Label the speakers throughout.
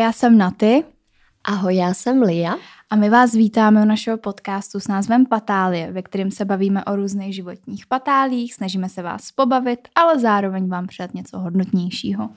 Speaker 1: já jsem Naty.
Speaker 2: Ahoj, já jsem Lia.
Speaker 1: A my vás vítáme u našeho podcastu s názvem Patálie, ve kterém se bavíme o různých životních patálích, snažíme se vás pobavit, ale zároveň vám předat něco hodnotnějšího.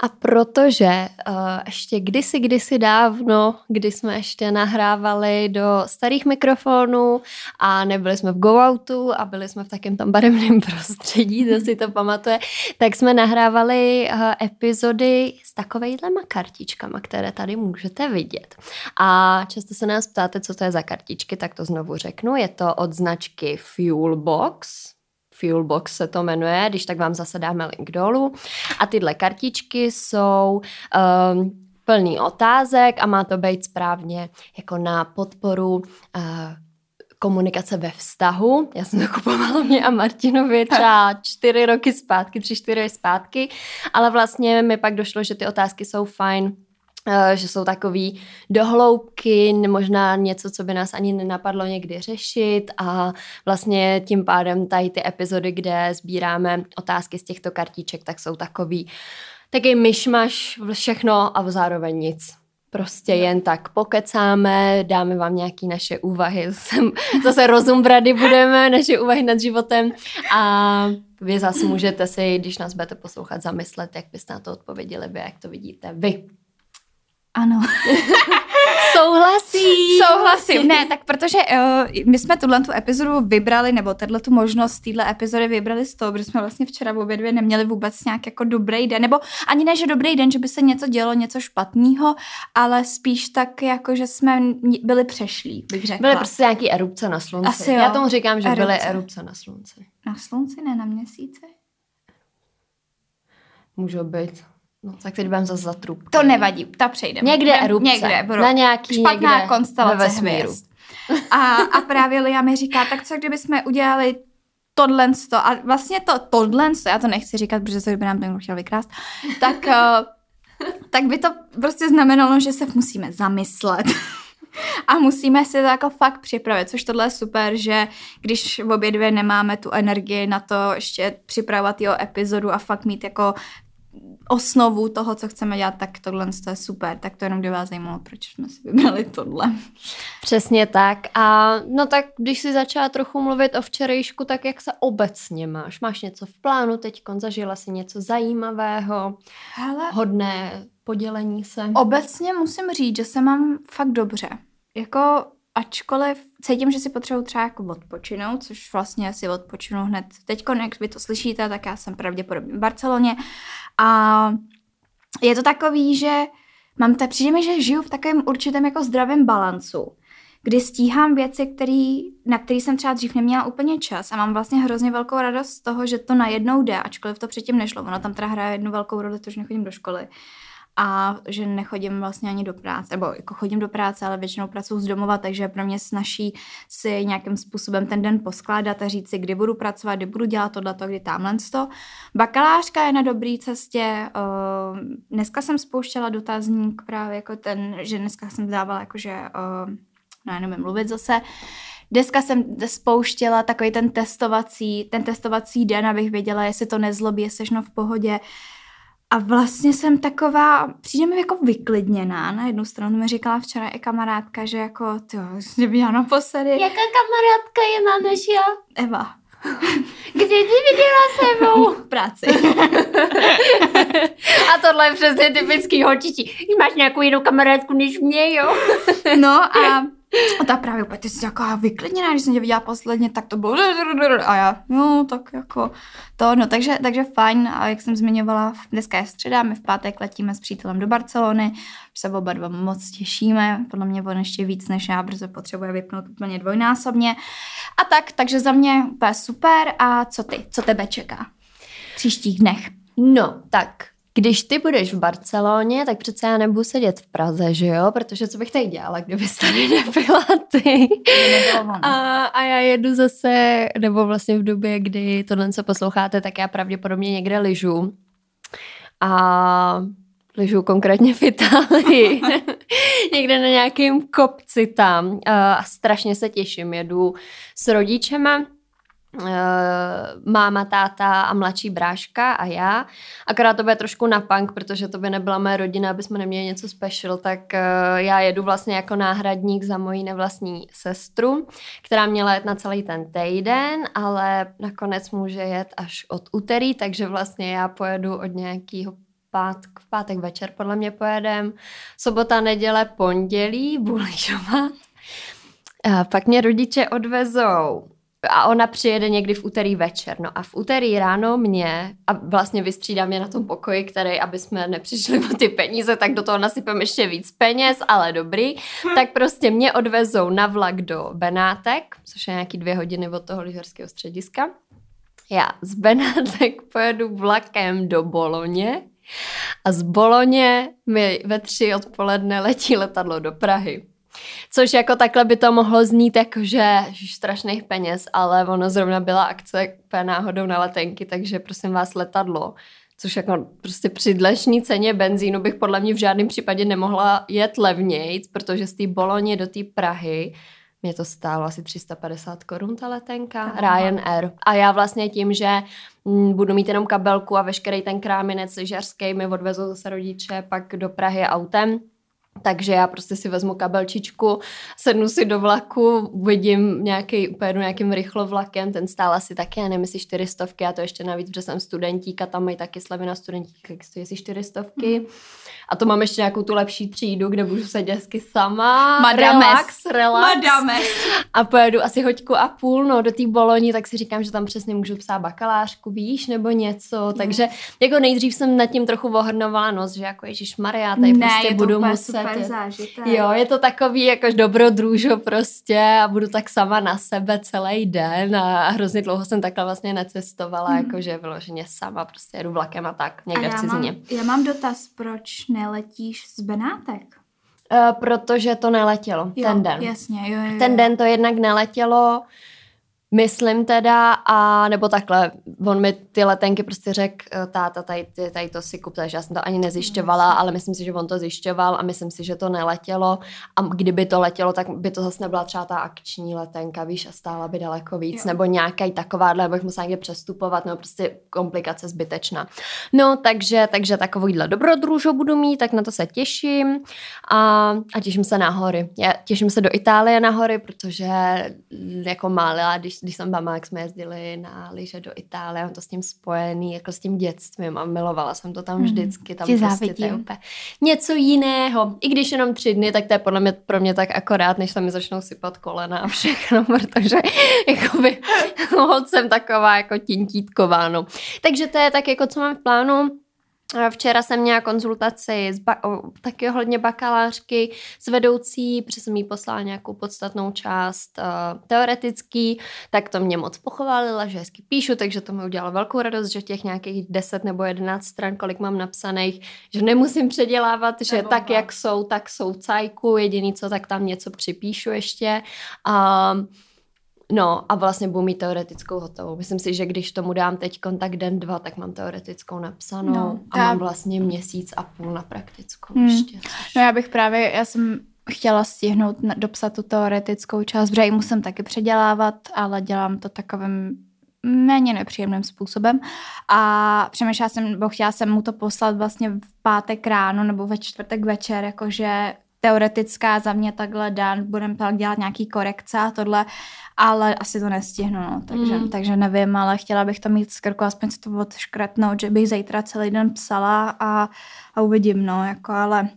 Speaker 2: A protože uh, ještě kdysi, kdysi dávno, kdy jsme ještě nahrávali do starých mikrofonů a nebyli jsme v go-outu a byli jsme v takém tom barevném prostředí, to si to pamatuje, tak jsme nahrávali uh, epizody s takovejhlema kartičkama, které tady můžete vidět. A často se nás ptáte, co to je za kartičky, tak to znovu řeknu. Je to od značky Fuelbox, Fuelbox se to jmenuje, když tak vám zase dáme link dolů. A tyhle kartičky jsou um, plný otázek a má to být správně jako na podporu uh, komunikace ve vztahu. Já jsem to kupovala mě a Martinovi třeba čtyři roky zpátky, tři, čtyři zpátky, ale vlastně mi pak došlo, že ty otázky jsou fajn že jsou takový dohloubky, možná něco, co by nás ani nenapadlo někdy řešit a vlastně tím pádem tady ty epizody, kde sbíráme otázky z těchto kartiček, tak jsou takový taky myšmaš všechno a zároveň nic. Prostě jen tak pokecáme, dáme vám nějaké naše úvahy, zase, zase rozum brady budeme, naše úvahy nad životem a vy zase můžete si, když nás budete poslouchat, zamyslet, jak byste na to odpověděli vy, jak to vidíte vy.
Speaker 1: Ano.
Speaker 2: Souhlasím.
Speaker 1: Souhlasím. Ne, tak protože uh, my jsme tuhle tu epizodu vybrali, nebo tato tu možnost téhle epizody vybrali z toho, protože jsme vlastně včera obě dvě neměli vůbec nějak jako dobrý den, nebo ani ne, že dobrý den, že by se něco dělo, něco špatného, ale spíš tak jako, že jsme byli přešlí, bych řekla.
Speaker 2: Byly prostě nějaký erupce na slunci. Asi jo. Já tomu říkám, že erupce. byly erupce na slunci.
Speaker 1: Na slunci, ne na měsíci?
Speaker 2: Můžou být. No, tak teď budeme zase za trub.
Speaker 1: To nevadí, ta přejdeme.
Speaker 2: Někde erupce.
Speaker 1: Někde,
Speaker 2: bro. Na nějaký
Speaker 1: Špatná někde konstelace hvězd. A, a právě Lia mi říká, tak co kdyby jsme udělali tohle a vlastně to tohle, já to nechci říkat, protože se by nám ten chtěl vykrást, tak, uh, tak by to prostě znamenalo, že se musíme zamyslet. a musíme si to jako fakt připravit, což tohle je super, že když v obě dvě nemáme tu energii na to ještě připravovat jeho epizodu a fakt mít jako osnovu toho, co chceme dělat, tak tohle je super. Tak to jenom by vás zajímalo, proč jsme si vybrali tohle.
Speaker 2: Přesně tak. A no tak, když si začala trochu mluvit o včerejšku, tak jak se obecně máš? Máš něco v plánu teď? Zažila si něco zajímavého? Hele, hodné podělení se?
Speaker 1: Obecně musím říct, že se mám fakt dobře. Jako ačkoliv cítím, že si potřebuji třeba jako odpočinout, což vlastně si odpočinu hned teď, jak vy to slyšíte, tak já jsem pravděpodobně v Barceloně a je to takový, že mám tak, přijde mi, že žiju v takovém určitém jako zdravém balancu, kdy stíhám věci, který, na které jsem třeba dřív neměla úplně čas a mám vlastně hrozně velkou radost z toho, že to najednou jde, ačkoliv to předtím nešlo. Ono tam teda hraje jednu velkou roli, to, že nechodím do školy a že nechodím vlastně ani do práce, nebo jako chodím do práce, ale většinou pracuji z domova, takže pro mě snaží si nějakým způsobem ten den poskládat a říct si, kdy budu pracovat, kdy budu dělat tohleto, kdy tamhle to. Bakalářka je na dobré cestě, uh, dneska jsem spouštěla dotazník právě jako ten, že dneska jsem dávala jakože, uh, no já nevím mluvit zase, Dneska jsem spouštěla takový ten testovací, ten testovací den, abych věděla, jestli to nezlobí, jestli v pohodě. A vlastně jsem taková, přijde mi jako vyklidněná. Na jednu stranu mi říkala včera i kamarádka, že jako, ty mě byla naposledy.
Speaker 2: Jaká kamarádka je má než já?
Speaker 1: Eva.
Speaker 2: Kde jsi viděla se mnou?
Speaker 1: V práci.
Speaker 2: a tohle je přesně typický holčičí. Máš nějakou jinou kamarádku než mě, jo?
Speaker 1: no a a ta právě úplně, ty jsi taková vyklidněná, když jsem tě viděla posledně, tak to bylo a já, no, tak jako to, no, takže, takže fajn. A jak jsem zmiňovala, dneska je středa, my v pátek letíme s přítelem do Barcelony, se oba dva moc těšíme, podle mě on ještě víc než já, protože potřebuje vypnout úplně dvojnásobně. A tak, takže za mě úplně super. A co ty, co tebe čeká v příštích dnech?
Speaker 2: No, tak když ty budeš v Barceloně, tak přece já nebudu sedět v Praze, že jo? Protože co bych tady dělala, kdyby tady nebyla ty? A, a já jedu zase, nebo vlastně v době, kdy tohle co posloucháte, tak já pravděpodobně někde lyžu. A lyžu konkrétně v Itálii. někde na nějakém kopci tam. A strašně se těším. Jedu s rodičema máma, táta a mladší bráška a já. Akorát to bude trošku na punk, protože to by nebyla moje rodina, aby jsme neměli něco special, tak uh, já jedu vlastně jako náhradník za mojí nevlastní sestru, která měla jet na celý ten týden, ale nakonec může jet až od úterý, takže vlastně já pojedu od nějakého pátk, v pátek večer podle mě pojedem, sobota, neděle, pondělí, budu A pak mě rodiče odvezou a ona přijede někdy v úterý večer. No a v úterý ráno mě, a vlastně vystřídám mě na tom pokoji, který, aby jsme nepřišli o ty peníze, tak do toho nasypem ještě víc peněz, ale dobrý. Tak prostě mě odvezou na vlak do Benátek, což je nějaký dvě hodiny od toho lyžařského střediska. Já z Benátek pojedu vlakem do Boloně a z Boloně mi ve tři odpoledne letí letadlo do Prahy. Což jako takhle by to mohlo znít jako, že strašných peněz, ale ono zrovna byla akce náhodou na letenky, takže prosím vás letadlo což jako prostě při dlešní ceně benzínu bych podle mě v žádném případě nemohla jet levněji, protože z té Boloně do té Prahy mě to stálo asi 350 korun ta letenka, Aha. Ryanair. A já vlastně tím, že mm, budu mít jenom kabelku a veškerý ten kráminec lyžařský mi odvezou zase rodiče pak do Prahy autem, takže já prostě si vezmu kabelčičku, sednu si do vlaku, vidím nějaký, pojedu nějakým rychlovlakem, ten stál asi taky, já nevím, jestli čtyřistovky, a to ještě navíc, protože jsem studentíka, tam mají taky slevy na studentík, jak stojí asi čtyřistovky. Mm. A to mám ještě nějakou tu lepší třídu, kde budu sedět hezky sama,
Speaker 1: Madames.
Speaker 2: relax, relax.
Speaker 1: Madames.
Speaker 2: A pojedu asi hoďku a půl, no, do té Boloni, tak si říkám, že tam přesně můžu psát bakalářku, víš, nebo něco. No. Takže jako nejdřív jsem nad tím trochu ohrnovala nos, že jako Ježíš Maria, tady ne, prostě budu muset
Speaker 1: super zážitek.
Speaker 2: Jo, je to takový jako dobrodružo prostě a budu tak sama na sebe celý den a hrozně dlouho jsem takhle vlastně necestovala, mm. jakože vyloženě sama prostě jedu vlakem a tak někde
Speaker 1: a
Speaker 2: v cizině.
Speaker 1: Mám, já mám dotaz, proč neletíš z Benátek?
Speaker 2: Uh, protože to neletělo
Speaker 1: jo,
Speaker 2: ten den.
Speaker 1: Jasně, jo, jo, jo.
Speaker 2: Ten den to jednak neletělo, Myslím teda, a nebo takhle, on mi ty letenky prostě řekl, eh, táta, tady, tady to si kup, takže já jsem to ani nezjišťovala, ale myslím si, že on to zjišťoval a myslím si, že to neletělo a kdyby to letělo, tak by to zase nebyla třeba ta akční letenka, víš, a stála by daleko víc, jo. nebo nějaký takováhle, bych musela někde přestupovat, nebo prostě komplikace zbytečná. No, takže, takže takovýhle dobrodružo budu mít, tak na to se těším a, a těším se na hory. Já těším se do Itálie na hory, protože jako malá, když když jsem mama, jak jsme jezdili na lyže do Itálie, mám to s tím spojený, jako s tím dětstvím a milovala jsem to tam hmm. vždycky. Tam
Speaker 1: Ti prostě to je
Speaker 2: úplně něco jiného. I když jenom tři dny, tak to je podle mě pro mě tak akorát, než se mi začnou sypat kolena a všechno, protože jakoby jsem taková jako tintítková, no. Takže to je tak jako, co mám v plánu. Včera jsem měla konzultaci s ba- taky hodně bakalářky s vedoucí, protože jsem jí poslala nějakou podstatnou část uh, teoretický, tak to mě moc pochválila, že hezky píšu, takže to mi udělalo velkou radost, že těch nějakých 10 nebo 11 stran, kolik mám napsaných, že nemusím předělávat, že Nebo tak, jak jsou, tak jsou cajku, jediný co, tak tam něco připíšu ještě. Uh, No a vlastně budu mít teoretickou hotovou. Myslím si, že když tomu dám teď kontakt den, dva, tak mám teoretickou napsanou no, a mám vlastně měsíc a půl na praktickou hmm. ještě. Což...
Speaker 1: No já bych právě, já jsem chtěla stihnout dopsat tu teoretickou část, protože ji musím taky předělávat, ale dělám to takovým méně nepříjemným způsobem a přemýšlela jsem, nebo chtěla jsem mu to poslat vlastně v pátek ráno nebo ve čtvrtek večer, jakože teoretická za mě takhle dan, budeme pak dělat nějaký korekce a tohle, ale asi to nestihnu, no, takže, mm. takže nevím, ale chtěla bych to mít z krku, aspoň si to odškratnout, že bych zítra celý den psala a, a uvidím, no, jako, ale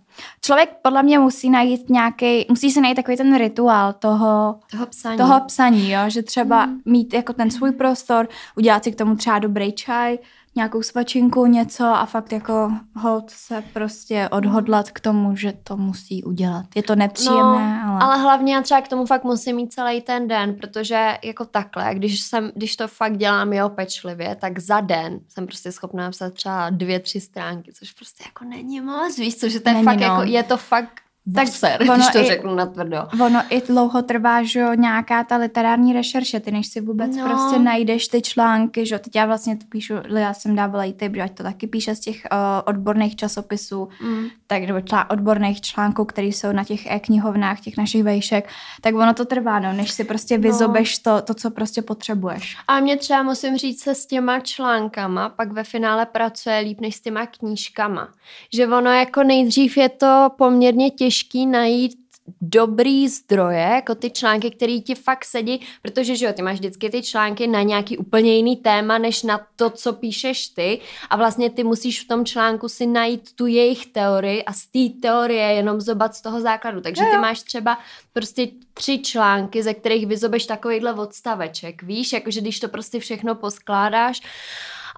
Speaker 1: člověk podle mě musí najít nějaký, musí si najít takový ten rituál toho,
Speaker 2: toho psaní,
Speaker 1: toho psaní jo, že třeba mm. mít jako ten svůj prostor, udělat si k tomu třeba dobrý čaj, nějakou svačinku, něco a fakt jako hold se prostě odhodlat k tomu, že to musí udělat. Je to nepříjemné,
Speaker 2: no,
Speaker 1: ale...
Speaker 2: ale hlavně já třeba k tomu fakt musím mít celý ten den, protože jako takhle, když, jsem, když to fakt dělám jo pečlivě, tak za den jsem prostě schopná napsat třeba dvě, tři stránky, což prostě jako není moc, víš co, že to je
Speaker 1: není,
Speaker 2: fakt
Speaker 1: no.
Speaker 2: jako, je to fakt tak voser, když to i, řeknu natvrdo.
Speaker 1: Ono i dlouho trvá, že jo, nějaká ta literární rešerše, ty než si vůbec no. prostě najdeš ty články, že jo, teď já vlastně to píšu, já jsem dávala i ty, ať to taky píše z těch uh, odborných časopisů, mm. tak nebo člá, odborných článků, které jsou na těch e-knihovnách, těch našich vejšek, tak ono to trvá, no, než si prostě no. vyzobeš no. to, to, co prostě potřebuješ.
Speaker 2: A mě třeba musím říct se s těma článkama, pak ve finále pracuje líp než s těma knížkama. Že ono jako nejdřív je to poměrně těžký najít dobrý zdroje, jako ty články, které ti fakt sedí, protože že jo, ty máš vždycky ty články na nějaký úplně jiný téma, než na to, co píšeš ty. A vlastně ty musíš v tom článku si najít tu jejich teorii a z té teorie jenom zobat z toho základu. Takže ty máš třeba prostě tři články, ze kterých vyzobeš takovýhle odstaveček, víš, jakože když to prostě všechno poskládáš,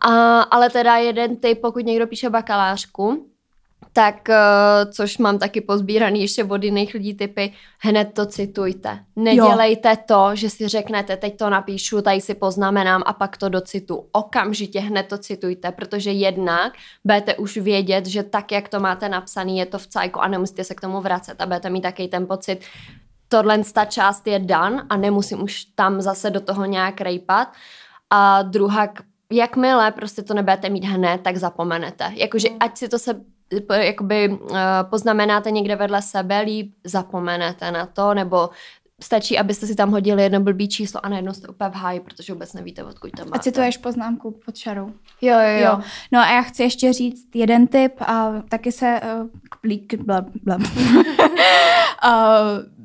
Speaker 2: a, ale teda jeden typ, pokud někdo píše bakalářku, tak, uh, což mám taky pozbíraný ještě od jiných lidí typy, hned to citujte. Nedělejte jo. to, že si řeknete, teď to napíšu, tady si poznamenám a pak to docitu. Okamžitě hned to citujte, protože jednak budete už vědět, že tak, jak to máte napsaný, je to v cajku a nemusíte se k tomu vracet a budete mít taky ten pocit, tohle ta část je dan a nemusím už tam zase do toho nějak rejpat. A druhá, jakmile prostě to nebudete mít hned, tak zapomenete. Jakože ať si to se jakoby uh, poznamenáte někde vedle sebe, líp zapomenete na to, nebo stačí, abyste si tam hodili jedno blbý číslo a najednou jste úplně v háji, protože vůbec nevíte, odkud to máte.
Speaker 1: A cituješ poznámku pod čarou.
Speaker 2: Jo, jo, jo, jo.
Speaker 1: No a já chci ještě říct jeden tip a taky se uh, klík, bla, bla. uh,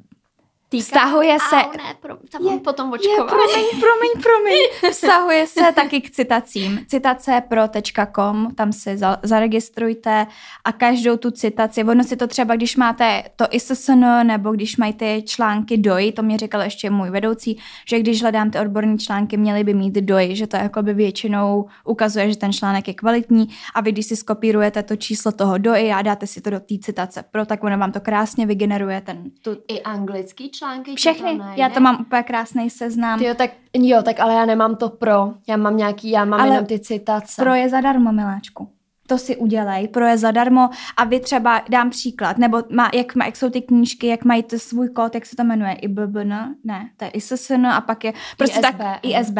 Speaker 1: Týka? Vztahuje se... Au,
Speaker 2: ne, pro, tam je, potom očkování. Je,
Speaker 1: promiň, promiň, promiň. Vztahuje se taky k citacím. Citace pro.com, tam se za, zaregistrujte a každou tu citaci, ono si to třeba, když máte to ISSN nebo když mají ty články DOI, to mě říkal ještě můj vedoucí, že když hledám ty odborné články, měly by mít DOI, že to jakoby většinou ukazuje, že ten článek je kvalitní a vy, když si skopírujete to číslo toho DOI a dáte si to do té citace pro, tak ono vám to krásně vygeneruje ten... Tu...
Speaker 2: I anglický článek články?
Speaker 1: Všechny. To já to mám úplně krásný seznam.
Speaker 2: Jo tak, jo, tak ale já nemám to pro. Já mám nějaký, já mám ale jenom ty citace.
Speaker 1: Pro je zadarmo, miláčku to si udělej, pro je zadarmo a vy třeba, dám příklad, nebo má, jak, má, jak jsou ty knížky, jak mají to svůj kód, jak se to jmenuje, IBBN, ne, to je ISSN a pak je prostě ISB, tak ISB.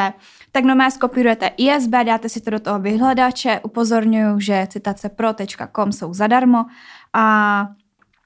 Speaker 1: Tak no skopírujete ISB, dáte si to do toho vyhledáče, upozorňuju, že citace pro.com jsou zadarmo a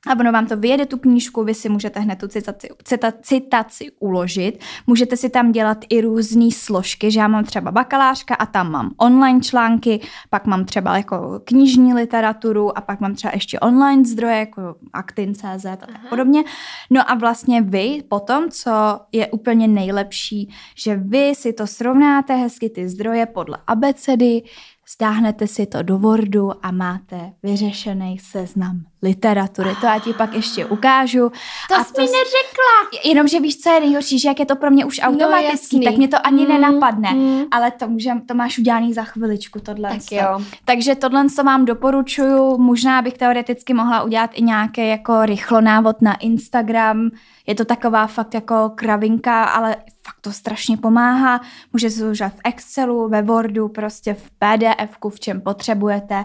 Speaker 1: a ono vám to vyjede tu knížku, vy si můžete hned tu citaci, cita, citaci uložit. Můžete si tam dělat i různé složky, že já mám třeba bakalářka a tam mám online články, pak mám třeba jako knižní literaturu a pak mám třeba ještě online zdroje, jako Actin.cz a tak Aha. podobně. No a vlastně vy potom, co je úplně nejlepší, že vy si to srovnáte hezky ty zdroje podle abecedy, stáhnete si to do Wordu a máte vyřešený seznam literatury. To já ti pak ještě ukážu.
Speaker 2: To a jsi to mi neřekla.
Speaker 1: Jenomže víš, co je nejhorší, že jak je to pro mě už no, automatický, no, tak mě to ani mm, nenapadne. Mm. Ale to, můžem, to máš udělaný za chviličku, tohle.
Speaker 2: Tak jo.
Speaker 1: Takže tohle co vám doporučuju. Možná bych teoreticky mohla udělat i nějaký jako rychlonávod na Instagram. Je to taková fakt jako kravinka, ale fakt to strašně pomáhá. Může se užívat v Excelu, ve Wordu, prostě v PDF, v čem potřebujete.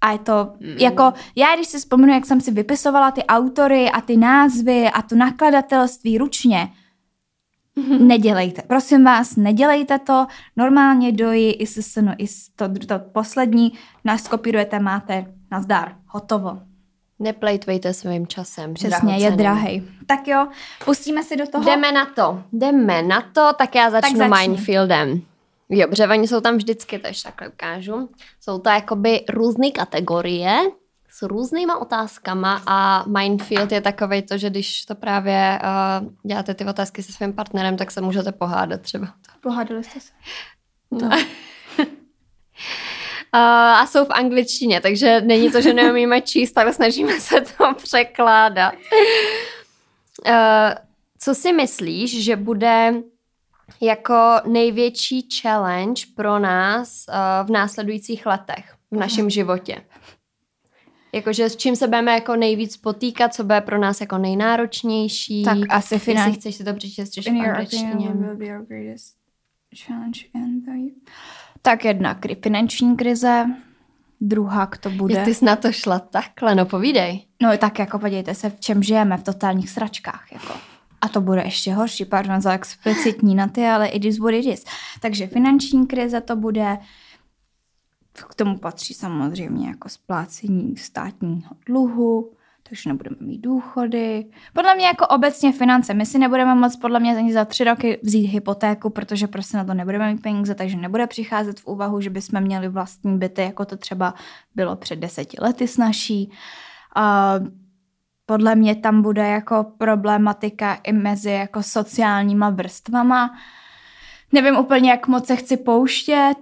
Speaker 1: A je to mm. jako, já když si vzpomenu, jak jsem si vypisovala ty autory a ty názvy a to nakladatelství ručně, mm-hmm. nedělejte. Prosím vás, nedělejte to. Normálně doji i SSN, i to, to poslední, naskopírujete, máte, nazdar, hotovo.
Speaker 2: Neplejtvejte svým časem.
Speaker 1: Přesně, je drahej. Tak jo, pustíme si do toho.
Speaker 2: Jdeme na to. Jdeme na to, tak já začnu tak Minefieldem. Jo, protože oni jsou tam vždycky, to ještě takhle ukážu. Jsou to jakoby různé kategorie s různýma otázkama a Minefield je takový to, že když to právě uh, děláte ty otázky se svým partnerem, tak se můžete pohádat třeba.
Speaker 1: Pohádali jste se?
Speaker 2: No. A jsou v angličtině, takže není to, že neumíme číst, ale snažíme se to překládat. Uh, co si myslíš, že bude jako největší challenge pro nás uh, v následujících letech v našem životě? Jakože s čím se budeme jako nejvíc potýkat, co bude pro nás jako nejnáročnější.
Speaker 1: Tak asi finanční.
Speaker 2: Jestli chceš si to přečíst v angličtině.
Speaker 1: Tak jedna finanční krize, druhák to bude.
Speaker 2: Jak ty jsi na to šla takhle, no povídej.
Speaker 1: No tak jako podívejte se, v čem žijeme, v totálních sračkách, jako. A to bude ještě horší, pardon za explicitní na ty, ale it is what it is. Takže finanční krize to bude, k tomu patří samozřejmě jako splácení státního dluhu, takže nebudeme mít důchody. Podle mě jako obecně finance. My si nebudeme moc podle mě ani za tři roky vzít hypotéku, protože prostě na to nebudeme mít peníze, takže nebude přicházet v úvahu, že bychom měli vlastní byty, jako to třeba bylo před deseti lety snažší. Uh, podle mě tam bude jako problematika i mezi jako sociálníma vrstvama. Nevím úplně, jak moc se chci pouštět.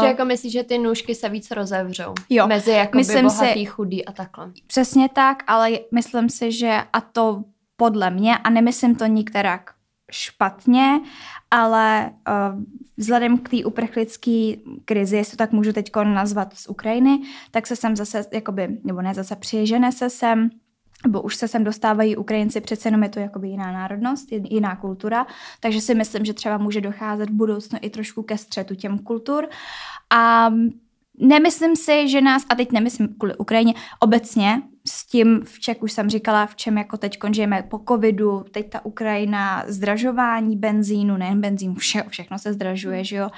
Speaker 2: Že jako myslíš, že ty nůžky se víc rozevřou?
Speaker 1: Jo.
Speaker 2: Mezi jako myslím bohatý, si, chudý a takhle.
Speaker 1: Přesně tak, ale myslím si, že a to podle mě, a nemyslím to nikterak špatně, ale uh, vzhledem k té uprchlické krizi, jestli to tak můžu teď nazvat z Ukrajiny, tak se sem zase, jakoby, nebo ne zase přiježene se sem nebo už se sem dostávají Ukrajinci, přece jenom je to jakoby jiná národnost, jiná kultura, takže si myslím, že třeba může docházet v budoucnu i trošku ke střetu těm kultur. A nemyslím si, že nás, a teď nemyslím kvůli Ukrajině, obecně s tím, v čem už jsem říkala, v čem jako teď žijeme po covidu, teď ta Ukrajina, zdražování benzínu, nejen benzín, vše, všechno se zdražuje, že jo.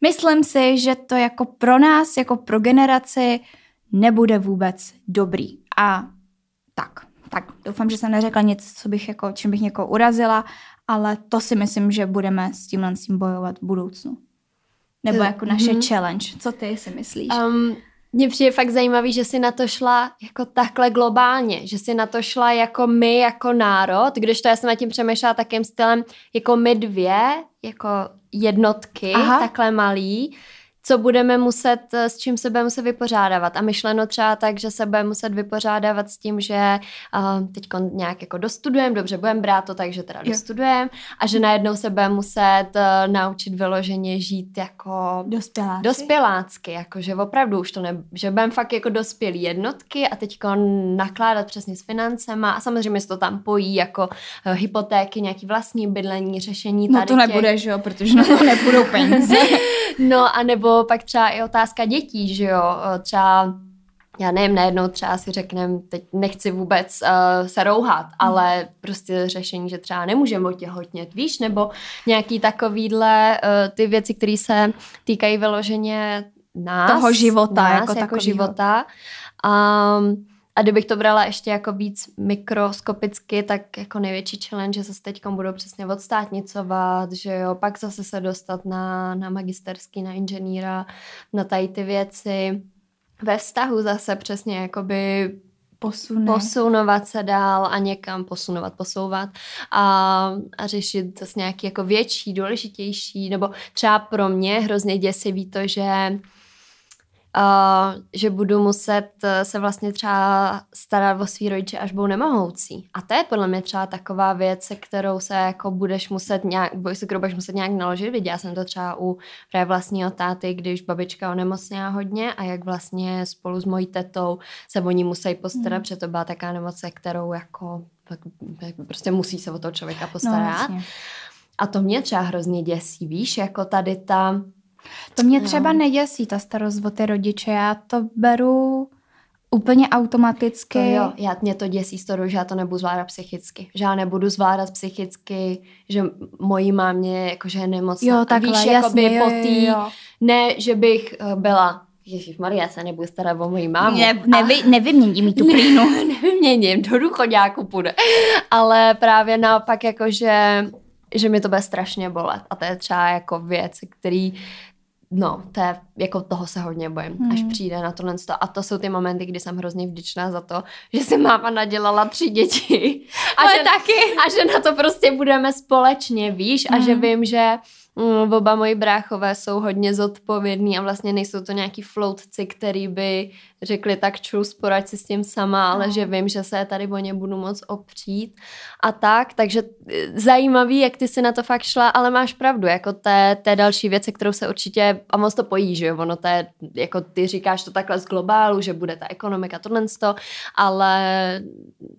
Speaker 1: Myslím si, že to jako pro nás, jako pro generaci nebude vůbec dobrý. A tak, tak doufám, že jsem neřekla nic, co bych jako, čím bych někoho urazila, ale to si myslím, že budeme s tímhle s tím bojovat v budoucnu. Nebo to, jako naše mm-hmm. challenge. Co ty si myslíš? Um,
Speaker 2: mně přijde fakt zajímavý, že si na to šla jako takhle globálně, že si na to šla jako my, jako národ, když to já jsem nad tím přemýšlela takým stylem jako my dvě, jako jednotky, Aha. takhle malý, co budeme muset, eh, s čím se budeme muset vypořádávat. A myšleno třeba tak, že se budeme muset vypořádávat s tím, že uh, teď nějak jako dostudujeme, dobře, budeme brát to tak, že teda dostudujeme a že najednou se budeme muset uh, naučit vyloženě žít jako
Speaker 1: dospělácky,
Speaker 2: dospělácky jako že opravdu už to ne, že budeme fakt jako dospělí jednotky a teď nakládat přesně s financema a samozřejmě se to tam pojí jako uh, hypotéky, nějaký vlastní bydlení, řešení
Speaker 1: no tady No to nebude, těch... že jo, protože na to nebudou peníze.
Speaker 2: no a nebo pak třeba i otázka dětí, že jo, třeba já nevím, najednou třeba si řekneme, teď nechci vůbec uh, se rouhat, hmm. ale prostě řešení, že třeba nemůžeme otěhotnět, víš, nebo nějaký takovýhle uh, ty věci, které se týkají vyloženě nás.
Speaker 1: Toho života,
Speaker 2: nás jako, jako života. Um, a kdybych to brala ještě jako víc mikroskopicky, tak jako největší challenge zase teď budou přesně odstátnicovat, že jo, pak zase se dostat na, na magisterský, na inženýra, na tady ty věci. Ve vztahu zase přesně jakoby
Speaker 1: Posune.
Speaker 2: posunovat se dál a někam posunovat, posouvat a, a řešit zase nějaký jako větší, důležitější, nebo třeba pro mě hrozně děsivý to, že uh, že budu muset eh, se vlastně třeba starat o svý rodiče, až budou nemohoucí. A to je podle mě třeba taková věc, se kterou se jako budeš muset nějak, se kterou budeš muset nějak naložit. Viděla jsem to třeba u právě vlastního táty, když babička onemocněla hodně a jak vlastně spolu s mojí tetou se o ní musí postarat, mm. protože to byla taká nemoc, kterou jako prostě musí se o toho člověka postarat. No, a to mě třeba hrozně děsí, víš, jako tady ta
Speaker 1: to mě třeba no. neděsí, ta starost o ty rodiče. Já to beru úplně automaticky. To
Speaker 2: jo, já, mě to děsí z toho, že já to nebudu zvládat psychicky. Že já nebudu zvládat psychicky, že mojí mámě jakože je nemocná.
Speaker 1: Jo, takhle, Víš, jasně, jo, tý, jo, jo.
Speaker 2: Ne, že bych uh, byla Ježíš Maria, se nebudu starat o moji mámu.
Speaker 1: Ne, nevy, nevyměním mi tu plínu.
Speaker 2: Ne, nevyměním, do důchodňáku půjde. Ale právě naopak jakože že mi to bude strašně bolet. A to je třeba jako věc, který No, to je, jako toho se hodně bojím, hmm. až přijde na tohle. A to jsou ty momenty, kdy jsem hrozně vděčná za to, že si máma nadělala tři děti.
Speaker 1: A že, taky.
Speaker 2: A že na to prostě budeme společně, víš? Hmm. A že hmm. vím, že mm, oba moji bráchové jsou hodně zodpovědní a vlastně nejsou to nějaký floutci, který by řekli tak čus, poraď si s tím sama, ale no. že vím, že se tady o ně budu moc opřít a tak, takže e, zajímavý, jak ty si na to fakt šla, ale máš pravdu, jako té, té další věci, kterou se určitě, a moc to pojí, že jo, ono to je, jako ty říkáš to takhle z globálu, že bude ta ekonomika, tohle to, ale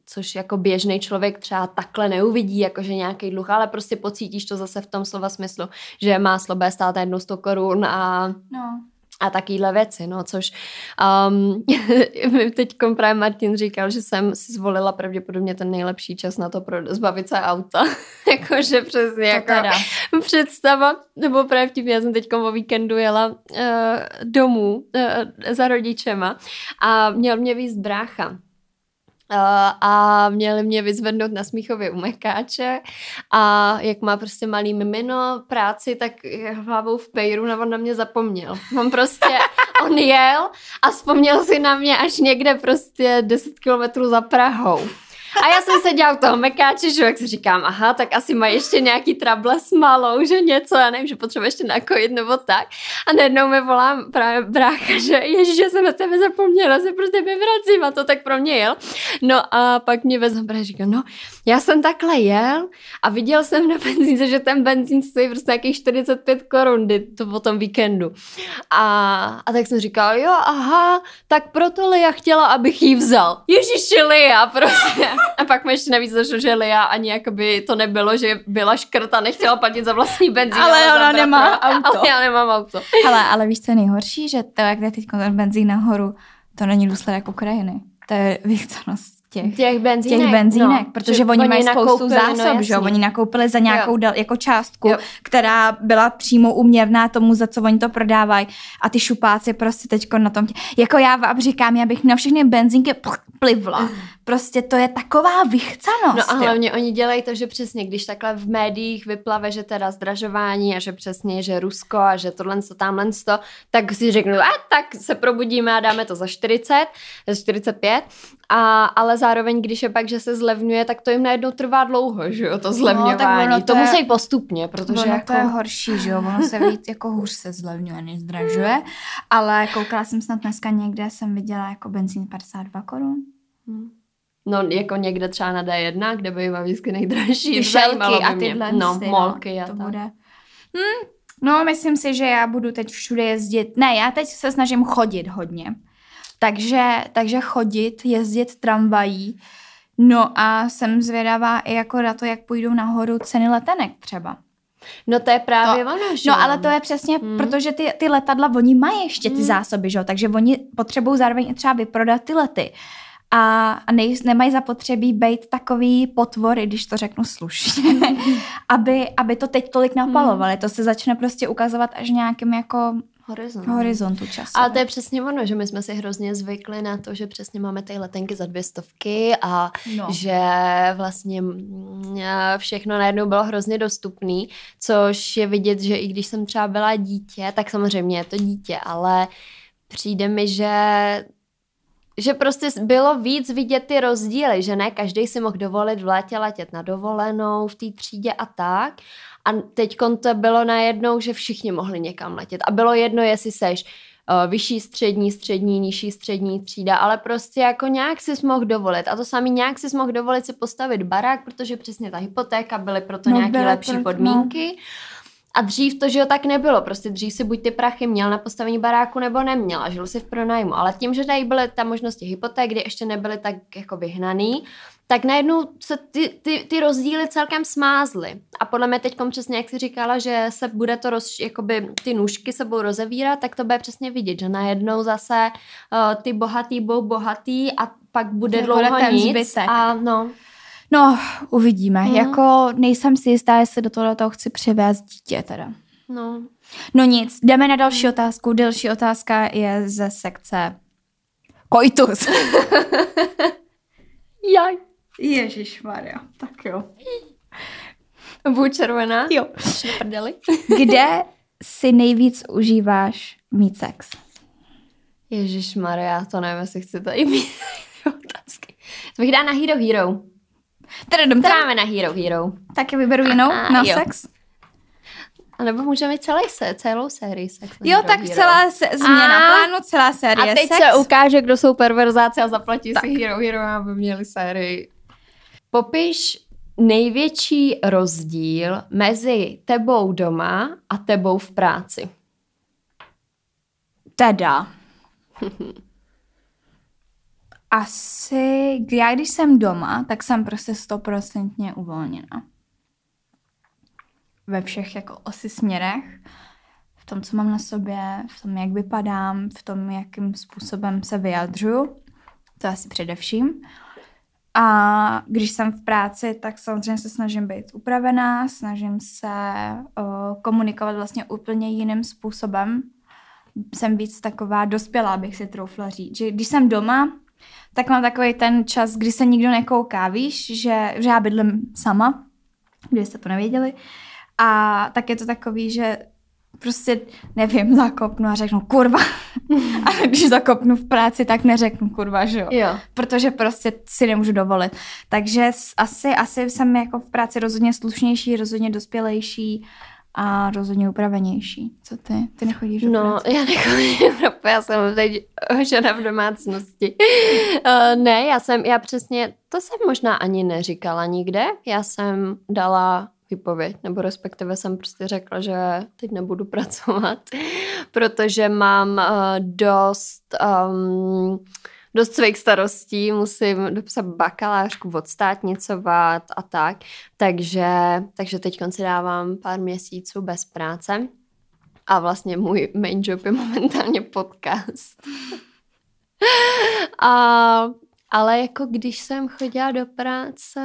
Speaker 2: což jako běžný člověk třeba takhle neuvidí, jakože nějaký dluh, ale prostě pocítíš to zase v tom slova smyslu, že má slabé stát jednou 100 korun a
Speaker 1: no
Speaker 2: a takovéhle věci, no, což um, teď právě Martin říkal, že jsem si zvolila pravděpodobně ten nejlepší čas na to pro zbavit se auta. Jakože přesně jako teda. představa, nebo právě vtipně, já jsem teď o víkendu jela uh, domů uh, za rodičema a měl mě víc brácha a měli mě vyzvednout na Smíchově u Mekáče a jak má prostě malý mimino práci, tak hlavou v pejru na on na mě zapomněl. On prostě, on jel a vzpomněl si na mě až někde prostě 10 kilometrů za Prahou. A já jsem seděla u toho mekáče, že jak si říkám, aha, tak asi má ještě nějaký trable s malou, že něco, já nevím, že potřebuje ještě nakojit nebo tak. A najednou mi volám právě brácha, že ježiš, že jsem na tebe zapomněla, se prostě vyvracím a to tak pro mě jel. No a pak mě vezme právě říká, no, já jsem takhle jel a viděl jsem na benzínce, že ten benzín stojí prostě nějakých 45 korun to po tom víkendu. A, a tak jsem říkal, jo, aha, tak proto Lia chtěla, abych jí vzal. Ježiši Lia, prostě. A pak mi ještě navíc došlo, že Lia ani jakoby to nebylo, že byla škrta, nechtěla platit za vlastní benzín.
Speaker 1: Ale ona nemá auto.
Speaker 2: Ale já nemám auto.
Speaker 1: Ale, ale víš, co je nejhorší? Že to, jak jde teď ten benzín nahoru, to není důsledek Ukrajiny. To je vychcanost těch,
Speaker 2: těch benzínek,
Speaker 1: těch benzínek no, protože oni, oni mají spoustu no, zásob, no, že Oni nakoupili za nějakou dal, jako částku, jo. která byla přímo uměrná tomu, za co oni to prodávají a ty šupáci prostě teďko na tom, jako já vám říkám, já bych na všechny benzínky plivla. Prostě to je taková vychcanost.
Speaker 2: No a hlavně jo. oni dělají to, že přesně, když takhle v médiích vyplave, že teda zdražování a že přesně, že Rusko a že tohle, to tamhle, to, tak si řeknu, a tak se probudíme a dáme to za 40, za 45 a, ale zároveň, když je pak, že se zlevňuje, tak to jim najednou trvá dlouho, že jo, to zlevňování. No, to, to je, musí postupně, protože ono
Speaker 1: jako... to je horší, že jo, ono se víc jako hůř se zlevňuje, než zdražuje, ale koukala jsem snad dneska někde, jsem viděla jako benzín 52 korun.
Speaker 2: Hmm. No, jako někde třeba na D1, kde bývá vždycky nejdražší.
Speaker 1: Ty šelky a tyhle
Speaker 2: No, no, molky a
Speaker 1: to tak. bude. Hmm, no, myslím si, že já budu teď všude jezdit. Ne, já teď se snažím chodit hodně. Takže, takže chodit, jezdit tramvají. No a jsem zvědavá i jako na to, jak půjdou nahoru ceny letenek třeba.
Speaker 2: No to je právě to, ono, že?
Speaker 1: No ale to je přesně, hmm. protože ty, ty letadla, oni mají ještě ty hmm. zásoby, že jo? takže oni potřebují zároveň třeba vyprodat ty lety a, a nej, nemají zapotřebí být takový potvory, když to řeknu slušně, aby, aby to teď tolik napalovali. Hmm. To se začne prostě ukazovat až nějakým jako
Speaker 2: Horizont.
Speaker 1: horizontu času.
Speaker 2: Ale to je přesně ono, že my jsme si hrozně zvykli na to, že přesně máme ty letenky za dvě stovky a no. že vlastně mm, všechno najednou bylo hrozně dostupný, což je vidět, že i když jsem třeba byla dítě, tak samozřejmě je to dítě, ale přijde mi, že že prostě bylo víc vidět ty rozdíly, že ne každý si mohl dovolit v létě letět na dovolenou, v té třídě a tak. A teď to bylo najednou, že všichni mohli někam letět. A bylo jedno, jestli seš uh, vyšší střední, střední, nižší střední třída, ale prostě jako nějak si mohl dovolit. A to samý nějak si mohl dovolit si postavit barák, protože přesně ta hypotéka byly proto no, nějaké lepší pro, podmínky. No. A dřív to, že jo, tak nebylo. Prostě dřív si buď ty prachy měl na postavení baráku, nebo neměl a žil si v pronájmu. Ale tím, že tady byly ta možnosti hypoték, kdy ještě nebyly tak jako vyhnaný, tak najednou se ty, ty, ty rozdíly celkem smázly. A podle mě teď přesně, jak jsi říkala, že se bude to, roz, jakoby ty nůžky se budou rozevírat, tak to bude přesně vidět, že najednou zase uh, ty bohatý budou bohatý a pak bude jako dlouho nic. Zbytek. A no,
Speaker 1: No, uvidíme. Mm. Jako nejsem si jistá, jestli do toho, do toho chci přivést dítě teda.
Speaker 2: No.
Speaker 1: No nic, jdeme na další otázku. Další otázka je ze sekce Koitus.
Speaker 2: Jaj.
Speaker 1: Ježíš Maria, tak jo.
Speaker 2: Budu červená.
Speaker 1: Jo. Kde si nejvíc užíváš mít sex?
Speaker 2: Ježíš Maria, to nevím, jestli chci tady mít otázky. To bych dá na Hero Hero.
Speaker 1: Tradum,
Speaker 2: Dáme na Hero Hero.
Speaker 1: Taky vyberu jinou a, na jo. sex.
Speaker 2: A nebo můžeme mít celý se, celou sérii sex.
Speaker 1: Jo, tak Hero. celá se, změna a, plánu, celá série
Speaker 2: A teď
Speaker 1: sex.
Speaker 2: se ukáže, kdo jsou perverzáci a zaplatí tak. si Hero Hero, aby měli sérii. Popiš největší rozdíl mezi tebou doma a tebou v práci.
Speaker 1: Teda. asi, já když jsem doma, tak jsem prostě stoprocentně uvolněna. Ve všech jako asi směrech. v tom, co mám na sobě, v tom, jak vypadám, v tom, jakým způsobem se vyjadřuju. To asi především. A když jsem v práci, tak samozřejmě se snažím být upravená, snažím se uh, komunikovat vlastně úplně jiným způsobem. Jsem víc taková dospělá, bych si troufla říct. Že když jsem doma, tak mám takový ten čas, kdy se nikdo nekouká, víš, že, že já bydlím sama, kdybyste to nevěděli. A tak je to takový, že prostě, nevím, zakopnu a řeknu kurva. a když zakopnu v práci, tak neřeknu kurva, že jo?
Speaker 2: jo.
Speaker 1: Protože prostě si nemůžu dovolit. Takže asi, asi jsem jako v práci rozhodně slušnější, rozhodně dospělejší a rozhodně upravenější. Co ty? Ty nechodíš do
Speaker 2: No,
Speaker 1: práce?
Speaker 2: já nechodím do práce, já jsem teď žena v domácnosti. Uh, ne, já jsem, já přesně, to jsem možná ani neříkala nikde. Já jsem dala výpověď, nebo respektive jsem prostě řekla, že teď nebudu pracovat, protože mám uh, dost... Um, dost svých starostí, musím dopsat bakalářku, odstátnicovat a tak. Takže, takže teď si dávám pár měsíců bez práce a vlastně můj main job je momentálně podcast. a, ale jako když jsem chodila do práce,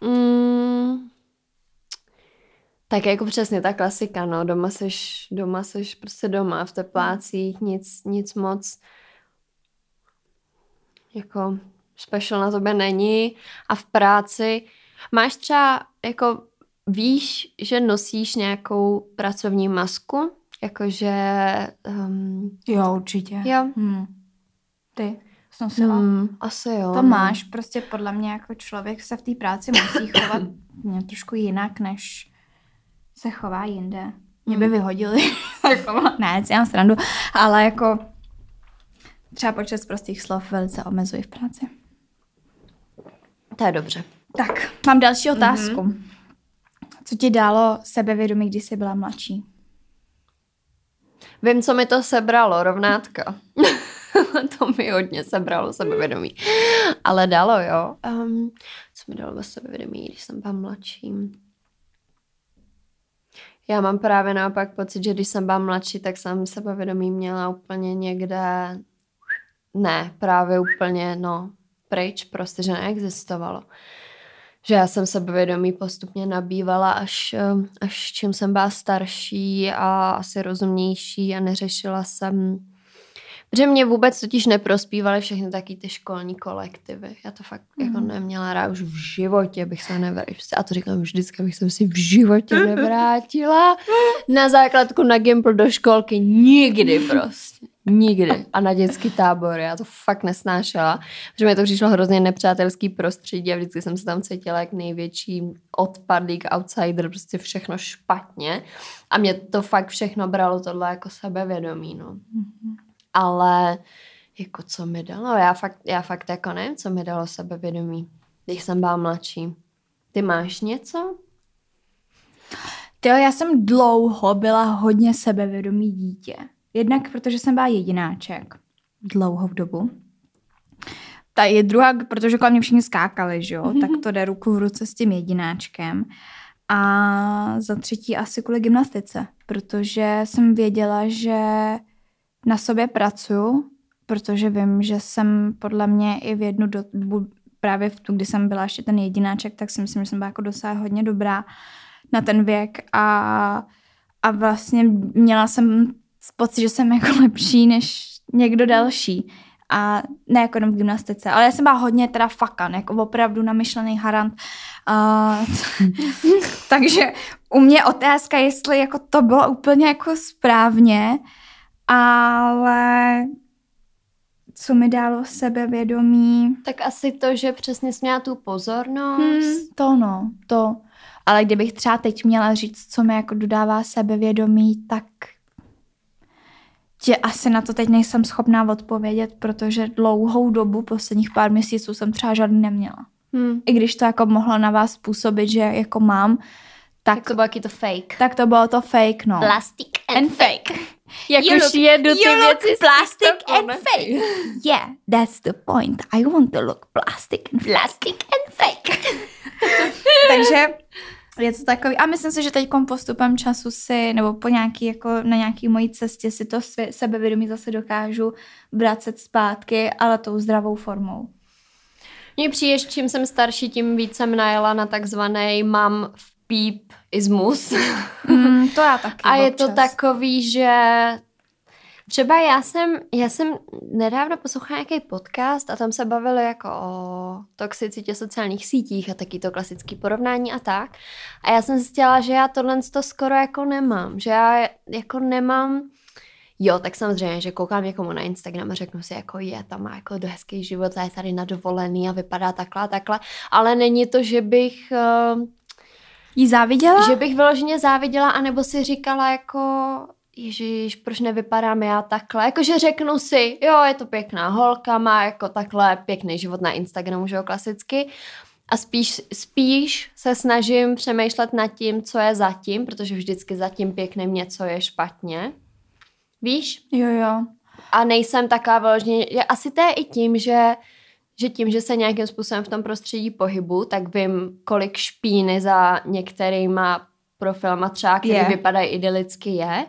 Speaker 2: mm, tak jako přesně ta klasika, no, doma seš, doma seš prostě doma, v teplácích, nic, nic moc jako special na tobě není a v práci máš třeba jako víš, že nosíš nějakou pracovní masku, jakože um,
Speaker 1: Jo, určitě.
Speaker 2: jo,
Speaker 1: Hmm. Ty jsi nosila?
Speaker 2: hmm, asi jo.
Speaker 1: To
Speaker 2: no.
Speaker 1: máš, prostě podle mě jako člověk se v té práci musí chovat mě trošku jinak, než se chová jinde. Mě by
Speaker 2: Hmm.
Speaker 1: vyhodili. jako, ne, si mám srandu, ale jako třeba počet prostých slov velice omezuji v práci.
Speaker 2: To je dobře.
Speaker 1: Tak, mám další otázku. Mm-hmm. Co ti dalo sebevědomí, když jsi byla mladší?
Speaker 2: Vím, co mi to sebralo, rovnátka. to mi hodně sebralo sebevědomí. Ale dalo, jo. Um, co mi dalo sebevědomí, když jsem byla mladší? Já mám právě naopak pocit, že když jsem byla mladší, tak jsem sebevědomí měla úplně někde... Ne, právě úplně, no, pryč, prostě, že neexistovalo. Že já jsem sebevědomí postupně nabývala, až, eh, až čím jsem byla starší a asi rozumnější a neřešila jsem Protože mě vůbec totiž neprospívaly všechny taky ty školní kolektivy. Já to fakt mm. jako neměla rád už v životě, bych se nevrátila. A to říkám vždycky, bych se si v životě nevrátila na základku na Gimple do školky. Nikdy prostě. Nikdy. A na dětský tábor. Já to fakt nesnášela. Protože mi to přišlo hrozně nepřátelský prostředí a vždycky jsem se tam cítila jak největší odpadlík, outsider, prostě všechno špatně. A mě to fakt všechno bralo tohle jako sebevědomí, no.
Speaker 1: Mm-hmm.
Speaker 2: Ale jako co mi dalo? Já fakt, já fakt jako nevím, co mi dalo sebevědomí, když jsem byla mladší. Ty máš něco?
Speaker 1: Tyjo, já jsem dlouho byla hodně sebevědomý dítě. Jednak protože jsem byla jedináček. Dlouhou dobu. Ta je druhá, protože kolem mě všichni skákali, že jo? Mm-hmm. Tak to jde ruku v ruce s tím jedináčkem. A za třetí asi kvůli gymnastice, protože jsem věděla, že na sobě pracuju, protože vím, že jsem podle mě i v jednu dobu, právě v tu, kdy jsem byla ještě ten jedináček, tak si myslím, že jsem byla jako docela hodně dobrá na ten věk a, a vlastně měla jsem pocit, že jsem jako lepší než někdo další. A ne jako jenom v gymnastice, ale já jsem byla hodně teda fakan, jako opravdu namyšlený harant. Uh, takže u mě otázka, jestli jako to bylo úplně jako správně, ale co mi dalo sebevědomí?
Speaker 2: Tak asi to, že přesně jsi měla tu pozornost.
Speaker 1: Hmm, to no, to. Ale kdybych třeba teď měla říct, co mi jako dodává sebevědomí, tak tě asi na to teď nejsem schopná odpovědět, protože dlouhou dobu, posledních pár měsíců jsem třeba žádný neměla.
Speaker 2: Hmm.
Speaker 1: I když to jako mohlo na vás působit, že jako mám, tak,
Speaker 2: Tak to bylo to fake.
Speaker 1: tak to bylo to fake, no.
Speaker 2: Plastic
Speaker 1: and fake.
Speaker 2: Jak
Speaker 1: You
Speaker 2: už
Speaker 1: look-
Speaker 2: jedu ty věci
Speaker 1: plastic and fake. Yeah, that's the point. I want to look plastic and plastic and fake. Takže Je to takový, a myslím si, že teď postupem času si, nebo po nějaký, jako na nějaký mojí cestě si to svě, sebevědomí zase dokážu vracet zpátky, ale tou zdravou formou.
Speaker 2: Mně přijde, čím jsem starší, tím víc jsem najela na takzvaný mám v píp ismus.
Speaker 1: Mm, to já taky.
Speaker 2: A je to takový, že Třeba já jsem, já jsem nedávno poslouchala nějaký podcast a tam se bavili jako o toxicitě sociálních sítích a taky to klasické porovnání a tak. A já jsem zjistila, že já tohle to skoro jako nemám. Že já jako nemám Jo, tak samozřejmě, že koukám někomu na Instagram a řeknu si, jako je, tam má jako hezký život a je tady na dovolený a vypadá takhle a takhle, ale není to, že bych... Uh,
Speaker 1: Jí záviděla?
Speaker 2: Že bych vyloženě záviděla, anebo si říkala jako, Ježíš, proč nevypadám já takhle? Jakože řeknu si, jo, je to pěkná holka, má jako takhle pěkný život na Instagramu, že jo, klasicky. A spíš, spíš se snažím přemýšlet nad tím, co je zatím, protože vždycky zatím pěkným něco je špatně. Víš?
Speaker 1: Jo, jo.
Speaker 2: A nejsem taká vyloženě, asi to je i tím, že že tím, že se nějakým způsobem v tom prostředí pohybu, tak vím, kolik špíny za některýma profilama třeba, který vypadají idylicky je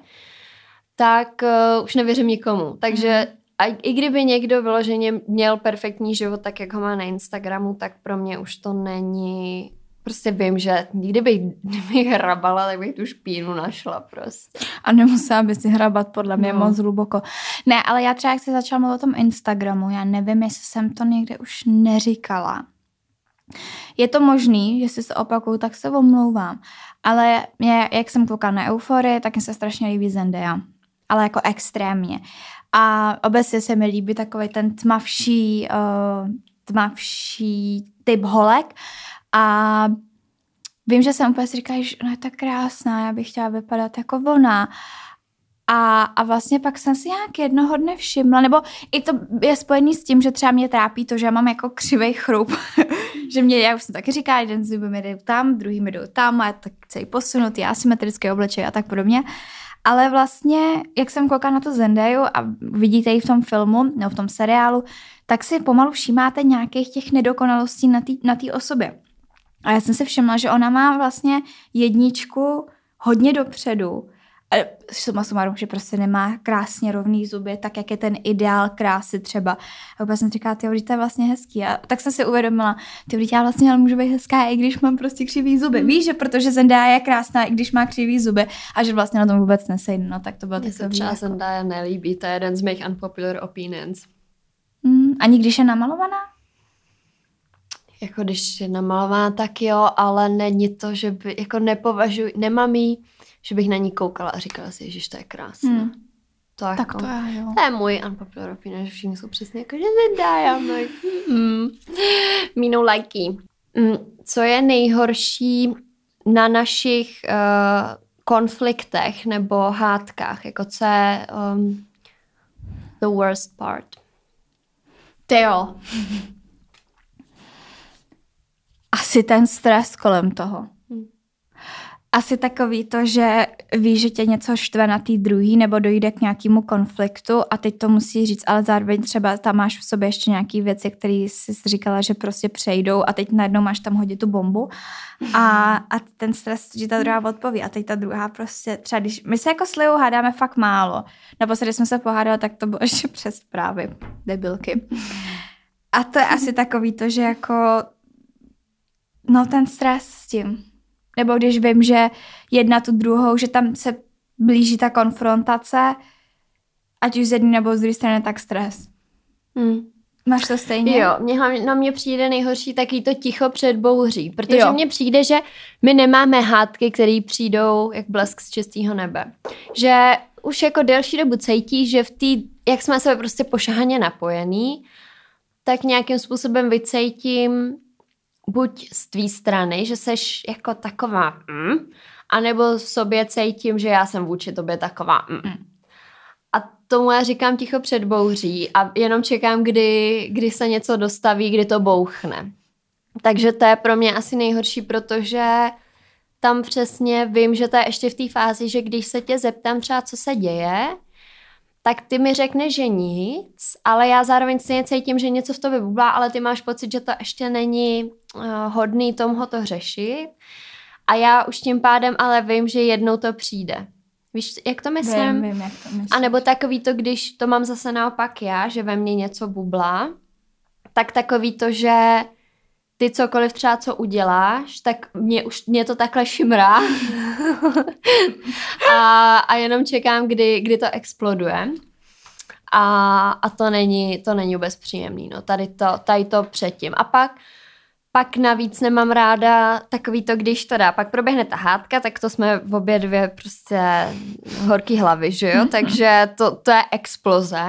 Speaker 2: tak uh, už nevěřím nikomu. Takže mm. a i kdyby někdo vyloženě měl perfektní život, tak jak ho má na Instagramu, tak pro mě už to není Prostě vím, že kdybych, kdybych hrabala, tak bych tu špínu našla prostě.
Speaker 1: A nemusela by si hrabat podle mě no. moc hluboko. Ne, ale já třeba, jak jsi začala mluvit o tom Instagramu, já nevím, jestli jsem to někde už neříkala. Je to možný, jestli se opakuju, tak se omlouvám. Ale mě, jak jsem koukala na euforii, tak mi se strašně líbí Zendaya ale jako extrémně. A obecně se mi líbí takový ten tmavší, uh, tmavší typ holek a vím, že jsem úplně si říkala, že ona je tak krásná, já bych chtěla vypadat jako ona. A, a vlastně pak jsem si nějak jednoho dne všimla, nebo i to je spojený s tím, že třeba mě trápí to, že já mám jako křivej chrup, že mě, já už jsem taky říká, jeden zub mi jde tam, druhý mi jdou tam a tak celý posunutý, asymetrické obličej a tak podobně. Ale vlastně, jak jsem koukala na to Zendaju a vidíte ji v tom filmu, nebo v tom seriálu, tak si pomalu všímáte nějakých těch nedokonalostí na té na osobě. A já jsem si všimla, že ona má vlastně jedničku hodně dopředu suma sumarum, že prostě nemá krásně rovný zuby, tak jak je ten ideál krásy třeba. A vůbec jsem říkala, ty to je vlastně hezký. A tak jsem si uvědomila, ty já vlastně ale můžu být hezká, i když mám prostě křivý zuby. Mm. Víš, že protože Zendaya je krásná, i když má křivý zuby a že vlastně na tom vůbec nesejde. No tak to bylo
Speaker 2: Mně se třeba jako... Zendaya nelíbí, to je jeden z mých unpopular opinions.
Speaker 1: Mm, ani když je namalovaná?
Speaker 2: Jako když je namalovaná, tak jo, ale není to, že by, jako nepovažuji, nemám jí že bych na ní koukala a říkala si, že to je krásné. Hmm.
Speaker 1: To tak jako, to je, jo.
Speaker 2: To je můj unpopular opinion, že všichni jsou přesně jako, že nedá, já like, mm, mínou lajky. Mm, co je nejhorší na našich uh, konfliktech nebo hádkách, jako co je um, the worst part?
Speaker 1: Ty jo. Asi ten stres kolem toho asi takový to, že víš, že tě něco štve na tý druhý nebo dojde k nějakému konfliktu a teď to musí říct, ale zároveň třeba tam máš v sobě ještě nějaké věci, které jsi říkala, že prostě přejdou a teď najednou máš tam hodit tu bombu a, a ten stres, že ta druhá odpoví a teď ta druhá prostě třeba když, my se jako s Liou hádáme fakt málo. Naposledy jsme se pohádali, tak to bylo ještě přes právě debilky. A to je asi takový to, že jako no ten stres s tím, nebo když vím, že jedna tu druhou, že tam se blíží ta konfrontace, ať už z jedné nebo z druhé strany, tak stres. Hmm. Máš to stejně?
Speaker 2: Jo, mě, na mě přijde nejhorší taky to ticho před bouří, protože mně přijde, že my nemáme hádky, které přijdou jak blesk z čistého nebe. Že už jako delší dobu cítí, že v té, jak jsme se prostě pošahaně napojení, tak nějakým způsobem vycejtím buď z tvý strany, že seš jako taková mm, anebo v sobě cítím, že já jsem vůči tobě taková mm. mm. A tomu já říkám ticho před bouří a jenom čekám, kdy, kdy se něco dostaví, kdy to bouchne. Takže to je pro mě asi nejhorší, protože tam přesně vím, že to je ještě v té fázi, že když se tě zeptám třeba, co se děje, tak ty mi řekneš, že nic, ale já zároveň stejně cítím, že něco v tobě bublá, ale ty máš pocit, že to ještě není uh, hodný tomho to řešit. A já už tím pádem ale vím, že jednou to přijde. Víš, jak to myslím?
Speaker 1: Vím, vím, jak to myslím.
Speaker 2: A nebo takový to, když to mám zase naopak já, že ve mně něco bublá, tak takový to, že ty cokoliv třeba co uděláš, tak mě už mě to takhle šimrá a, a jenom čekám, kdy, kdy to exploduje. A, a to není, to není vůbec příjemný, no, tady to, tady to předtím. A pak, pak navíc nemám ráda takový to, když to dá, pak proběhne ta hádka, tak to jsme v obě dvě prostě horký hlavy, že jo, takže to, to je exploze.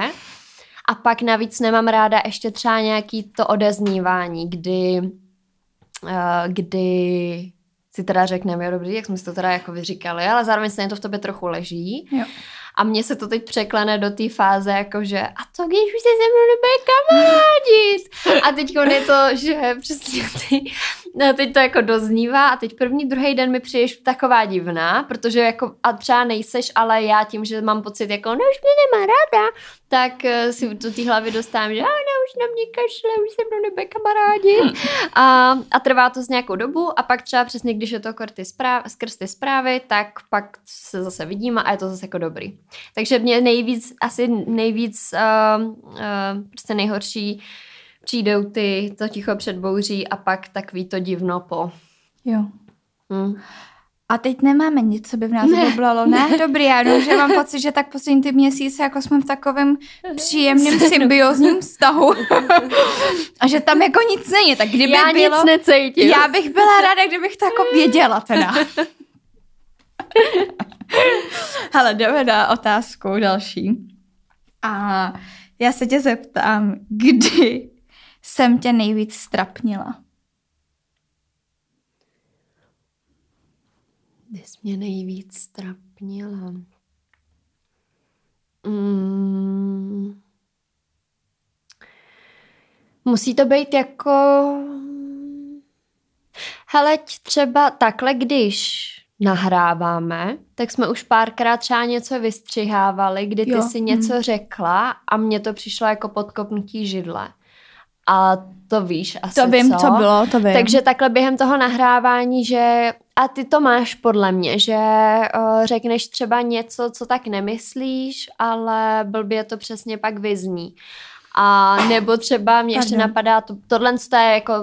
Speaker 2: A pak navíc nemám ráda ještě třeba nějaký to odeznívání, kdy, kdy si teda řekneme, jo dobrý, jak jsme si to teda jako vyříkali, ale zároveň se to v tobě trochu leží.
Speaker 1: Jo.
Speaker 2: A mně se to teď překlene do té fáze, jakože a to když už se se mnou nebude kamarádit. A teď je to, že přesně ty, no teď to jako doznívá a teď první, druhý den mi přijdeš taková divná, protože jako a třeba nejseš, ale já tím, že mám pocit jako, no už mě nemá ráda, tak eh, si do té hlavy dostávám, že ona už na mě kašle, už se mnou nebude kamarádit. A, a trvá to z nějakou dobu a pak třeba přesně, když je to ty správ, skrz ty zprávy, tak pak se zase vidíme a je to zase jako dobrý. Takže mě nejvíc, asi nejvíc, uh, uh, prostě nejhorší přijdou ty, to ticho předbouří a pak takový to divno po.
Speaker 1: Jo.
Speaker 2: Hm.
Speaker 1: A teď nemáme nic, co by v nás
Speaker 2: Ne.
Speaker 1: bublalo. Ne, dobrý, já jenom, že mám pocit, že tak poslední ty měsíce, jako jsme v takovém příjemném symbiozním vztahu. A že tam jako nic není, tak kdyby
Speaker 2: Já
Speaker 1: bylo...
Speaker 2: nic necítím.
Speaker 1: Já bych byla ráda, kdybych to jako věděla teda. Hele, jdeme na otázku další. A já se tě zeptám, kdy jsem tě nejvíc strapnila?
Speaker 2: Ty jsi mě nejvíc strapnila. Mm. Musí to být jako... Hele, třeba takhle, když nahráváme, tak jsme už párkrát třeba něco vystřihávali, kdy ty
Speaker 1: Jo,
Speaker 2: si něco řekla a mně to přišlo jako podkopnutí židle. A to víš asi,
Speaker 1: To vím,
Speaker 2: co?
Speaker 1: co bylo, to vím.
Speaker 2: Takže takhle během toho nahrávání, že a ty to máš podle mě, že uh, řekneš třeba něco, co tak nemyslíš, ale blbě to přesně pak vyzní. A nebo třeba mě ještě
Speaker 1: Pardon.
Speaker 2: napadá, to, tohle to je jako,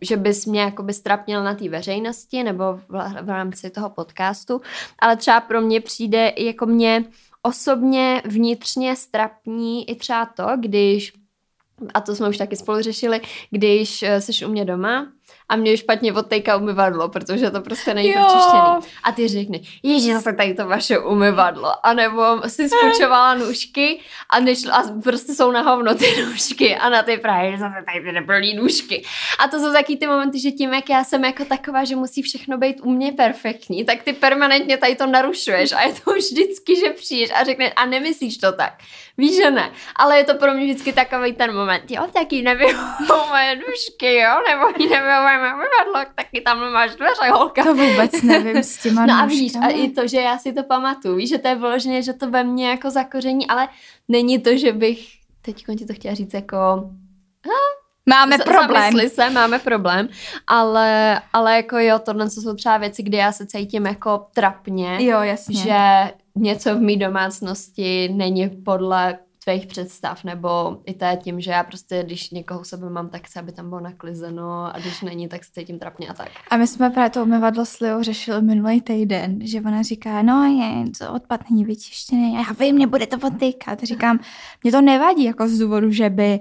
Speaker 2: že bys mě jakoby strapnil na té veřejnosti nebo v, v rámci toho podcastu, ale třeba pro mě přijde i jako mě osobně vnitřně strapní i třeba to, když a to jsme už taky spolu řešili, když eh, jsi u mě doma a mě špatně odtejká umyvadlo, protože to prostě není
Speaker 1: Jo.
Speaker 2: pročištěný. A ty řekneš, ježi, zase tady to vaše umyvadlo. A nebo si spočovala nůžky a, nešlo, a prostě jsou na hovno ty nůžky a na ty právě, že zase tady ty neplní nůžky. A to jsou taky ty momenty, že tím, jak já jsem jako taková, že musí všechno být u mě perfektní, tak ty permanentně tady to narušuješ a je to už vždycky, že přijdeš a řekneš, a nemyslíš to tak. Víš, že ne. Ale je to pro mě vždycky takový ten moment, jo, taky nevyhovou moje nůžky, jo, nebo jí nevyhovuje moje taky tam máš dveře, holka.
Speaker 1: To vůbec nevím s těma
Speaker 2: No a víš, a i to, že já si to pamatuju, víš, že to je vyloženě, že to ve mně jako zakoření, ale není to, že bych, teď ti to chtěla říct jako,
Speaker 1: Máme
Speaker 2: z-
Speaker 1: problém.
Speaker 2: zamysli se, máme problém, ale, ale jako jo, tohle jsou třeba věci, kdy já se cítím jako trapně,
Speaker 1: Jo, jasně.
Speaker 2: že něco v mý domácnosti není podle tvých představ, nebo i to je tím, že já prostě, když někoho u sebe mám, tak chci, aby tam bylo naklizeno a když není, tak se cítím trapně a tak.
Speaker 1: A my jsme právě to umyvadlo s Liou řešili minulý týden, že ona říká, no je, to odpad není vyčištěný. Já vím, mě bude to odtýkat. Říkám, mě to nevadí jako z důvodu, že by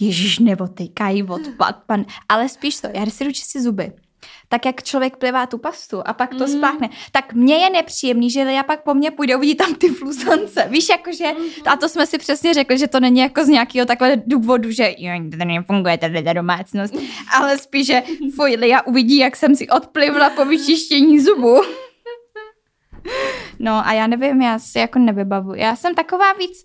Speaker 1: Ježíš neotýkají odpad, pan. Ale spíš to, já si jdu čistit zuby, tak jak člověk plivá tu pastu a pak to
Speaker 2: Mhm.
Speaker 1: spláchne, tak mně je nepříjemný, že Lia pak po mně půjde uvidí tam ty flusance. Víš, jakože, a to jsme si přesně řekli, že to není jako z nějakého takhle důvodu, že jo, to nefunguje tady ta domácnost, ale spíš, že fuj, Lia uvidí, jak jsem si odplivla po vyčištění zubu. No a já nevím, já si jako nevybavu. Já jsem taková víc,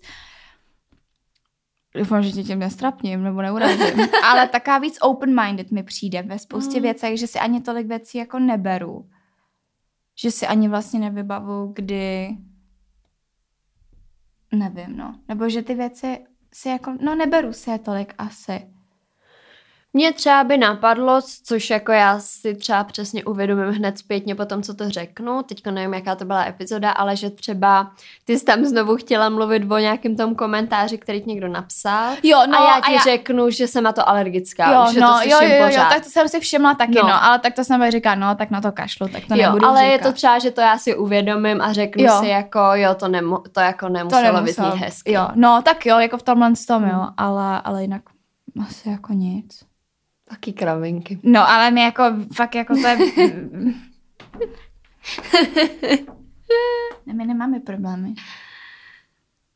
Speaker 1: doufám, že tě tím nestrapním nebo neurazím, ale taková víc open-minded mi přijde ve spoustě
Speaker 2: Mm.
Speaker 1: věcech, že si ani tolik věcí jako neberu. Že si ani vlastně nevybavu, kdy nevím, no. Nebo že ty věci si jako, no neberu si je tolik asi.
Speaker 2: Mně třeba by napadlo, což jako já si třeba přesně uvědomím hned zpětně po tom, co to řeknu, teďka nevím, jaká to byla epizoda, ale že třeba ty jsi tam znovu chtěla mluvit o nějakém tom komentáři, který ti někdo napsal
Speaker 1: Jo, no,
Speaker 2: a já ti
Speaker 1: a já-
Speaker 2: řeknu, že jsem na to alergická,
Speaker 1: Jo,
Speaker 2: že
Speaker 1: no,
Speaker 2: to
Speaker 1: jo, jo, jo,
Speaker 2: pořád.
Speaker 1: tak to jsem si všimla taky,
Speaker 2: No.
Speaker 1: no, ale tak to jsem říká, no, tak na to kašlu, tak to
Speaker 2: jo,
Speaker 1: nebudu
Speaker 2: ale
Speaker 1: říkat.
Speaker 2: je to třeba, že to já si uvědomím a řeknu
Speaker 1: Jo.
Speaker 2: si jako, jo, to, nemo, to jako nemuselo, vyznít hezky.
Speaker 1: Jo, no, tak jo, jako v tomhle tom, jo, ale, ale jinak asi jako nic.
Speaker 2: Taky kravinky.
Speaker 1: No, ale my jako, fakt jako to je... ne, my nemáme problémy.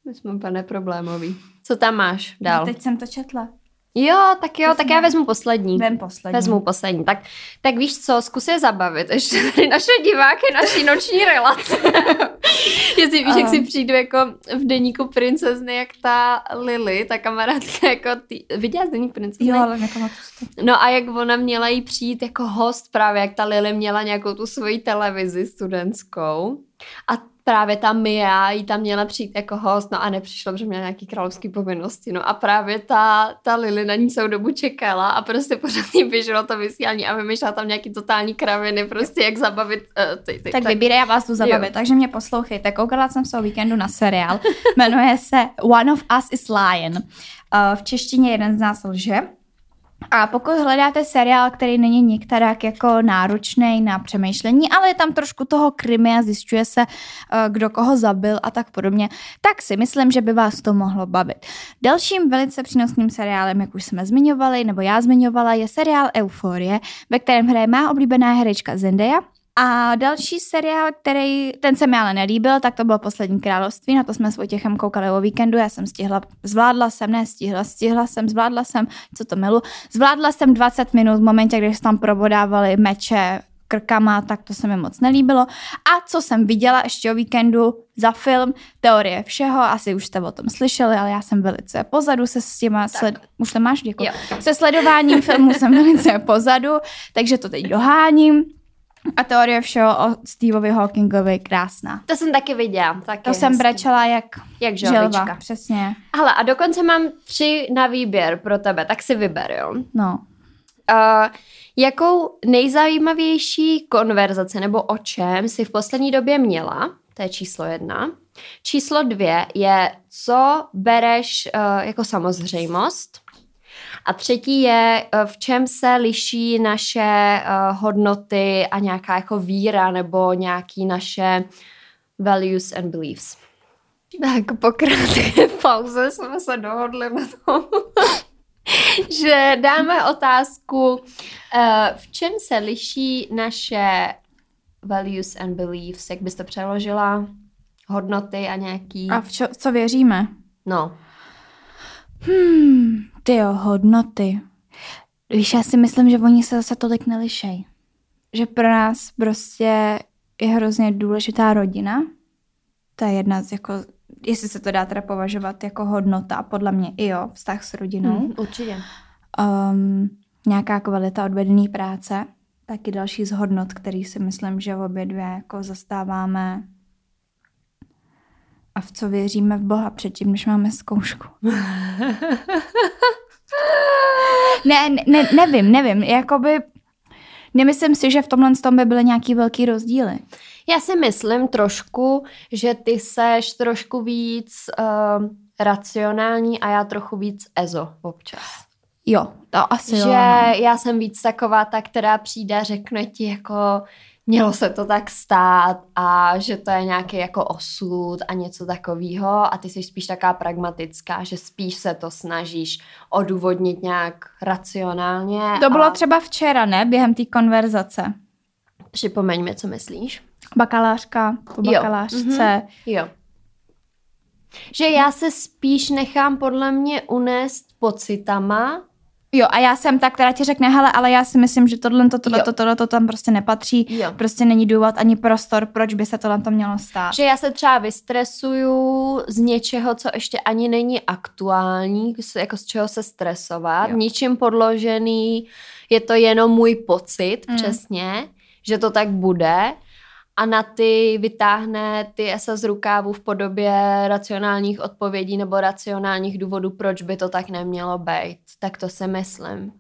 Speaker 2: My jsme úplně problémový. Co tam máš dál?
Speaker 1: No, teď jsem to četla.
Speaker 2: Jo, tak jo,
Speaker 1: To
Speaker 2: tak já vezmu poslední.
Speaker 1: Vem poslední.
Speaker 2: Vezmu poslední. Tak, tak víš co, zkus je zabavit. Ještě tady naše diváky, naší noční relace. Jestli víš, jak
Speaker 1: Aha.
Speaker 2: si přijdu jako v deníku princezny, jak ta Lily, ta kamarádka, jako ty, viděla jsi deník princezny?
Speaker 1: Jo, ale.
Speaker 2: No a jak ona měla jí přijít jako host právě, jak ta Lily měla nějakou tu svoji televizi studentskou a právě ta Mia jí tam měla přijít jako host, no a nepřišlo, protože měla nějaký královský povinnosti, no a právě ta, ta Lily na ní celou dobu čekala a prostě pořád jí běželo to vysílání a vymýšlela tam nějaký totální kraviny, prostě jak zabavit uh, ty, ty,
Speaker 1: Tak vybírej, já vás tu zabavit,
Speaker 2: Jo.
Speaker 1: takže mě poslouchejte. Koukala jsem se o víkendu na seriál, jmenuje se One of Us is Lion. Uh, v češtině jeden z nás lže. A pokud hledáte seriál, který není některak jako náročný na přemýšlení, ale je tam trošku toho krimi a zjišťuje se, eh, kdo koho zabil a tak podobně, tak si myslím, že by vás to mohlo bavit. Dalším velice přínosným seriálem, jak už jsme zmiňovali, nebo já zmiňovala, je seriál Euforie, ve kterém hraje má oblíbená herečka Zendaya. A další seriál, který, ten se mi ale nelíbil, tak to bylo Poslední království, na to jsme s Vojtěchem koukali o víkendu, já jsem stihla, zvládla jsem, ne stihla, stihla jsem, zvládla jsem, co to milu, zvládla jsem 20 minut v momentě, když se tam probodávali meče krkama, tak to se mi moc nelíbilo. A co jsem viděla ještě o víkendu za film, teorie všeho, asi už jste o tom slyšeli, ale já jsem velice pozadu se s těma, sled... už to máš, děkuji. Se sledováním filmu jsem velice pozadu, takže to teď doháním. A teorie všeho o Steveovi Hawkingovi krásná.
Speaker 2: To jsem taky viděla. Taky
Speaker 1: To jsem brečela jak
Speaker 2: Jak
Speaker 1: želva, přesně.
Speaker 2: Hele, a dokonce mám tři na výběr pro tebe, tak si vyber, jo.
Speaker 1: No.
Speaker 2: Uh, jakou nejzajímavější konverzaci nebo o čem jsi v poslední době měla? To je číslo jedna. Číslo dvě je, co bereš uh, jako samozřejmost. A třetí je, uh, v čem se liší naše uh, hodnoty a nějaká jako víra nebo nějaký naše values and beliefs. Tak po krátké pauze jsme se dohodli na tom, že dáme otázku, eh, v čem se liší naše values and beliefs, jak bys to přeložila, hodnoty a nějaký,
Speaker 1: A v čo, co věříme?
Speaker 2: no,
Speaker 1: Hmm, ty jo, hodnoty. Víš, já si myslím, že oni se zase tolik nelišej. Že pro nás prostě je hrozně důležitá rodina. To je jedna z jako, jestli se to dá teda považovat jako hodnota, podle mě i jo, vztah s rodinou.
Speaker 2: mm, určitě.
Speaker 1: um, nějaká kvalita odvedené práce, taky další z hodnot, který si myslím, že obě dvě jako zastáváme a v co věříme v Boha předtím, než máme zkoušku. ne, ne, nevím, nevím, jakoby nemyslím si, že v tomhle tom by byly nějaký velký rozdíly.
Speaker 2: Já si myslím trošku, že ty seš trošku víc uh, racionální a já trochu víc ezo občas.
Speaker 1: Jo, to asi
Speaker 2: že
Speaker 1: jo. no.
Speaker 2: já jsem víc taková ta, která přijde a řekne ti jako mělo se to tak stát a že to je nějaký jako osud a něco takového a ty jsi spíš taká pragmatická, že spíš se to snažíš odůvodnit nějak racionálně.
Speaker 1: To bylo
Speaker 2: a
Speaker 1: třeba včera, ne? Během té konverzace.
Speaker 2: Připomeň mi, co myslíš.
Speaker 1: Bakalářka po
Speaker 2: Jo,
Speaker 1: bakalářce.
Speaker 2: Jo. Že já se spíš nechám podle mě unést pocitama,
Speaker 1: Jo, a já jsem ta, která ti řekne, hele, ale já si myslím, že tohle, to, tohle, to, tohle, to tam prostě nepatří.
Speaker 2: Jo.
Speaker 1: Prostě není důvod ani prostor, proč by se tohle to mělo stát.
Speaker 2: Že já se třeba vystresuju z něčeho, co ještě ani není aktuální, jako z čeho se stresovat,
Speaker 1: Jo.
Speaker 2: ničím podložený, je to jenom můj pocit,
Speaker 1: Mm.
Speaker 2: přesně, že to tak bude a na ty vytáhne ty esa z rukávu v podobě racionálních odpovědí nebo racionálních důvodů, proč by to tak nemělo být. Tak to si myslím.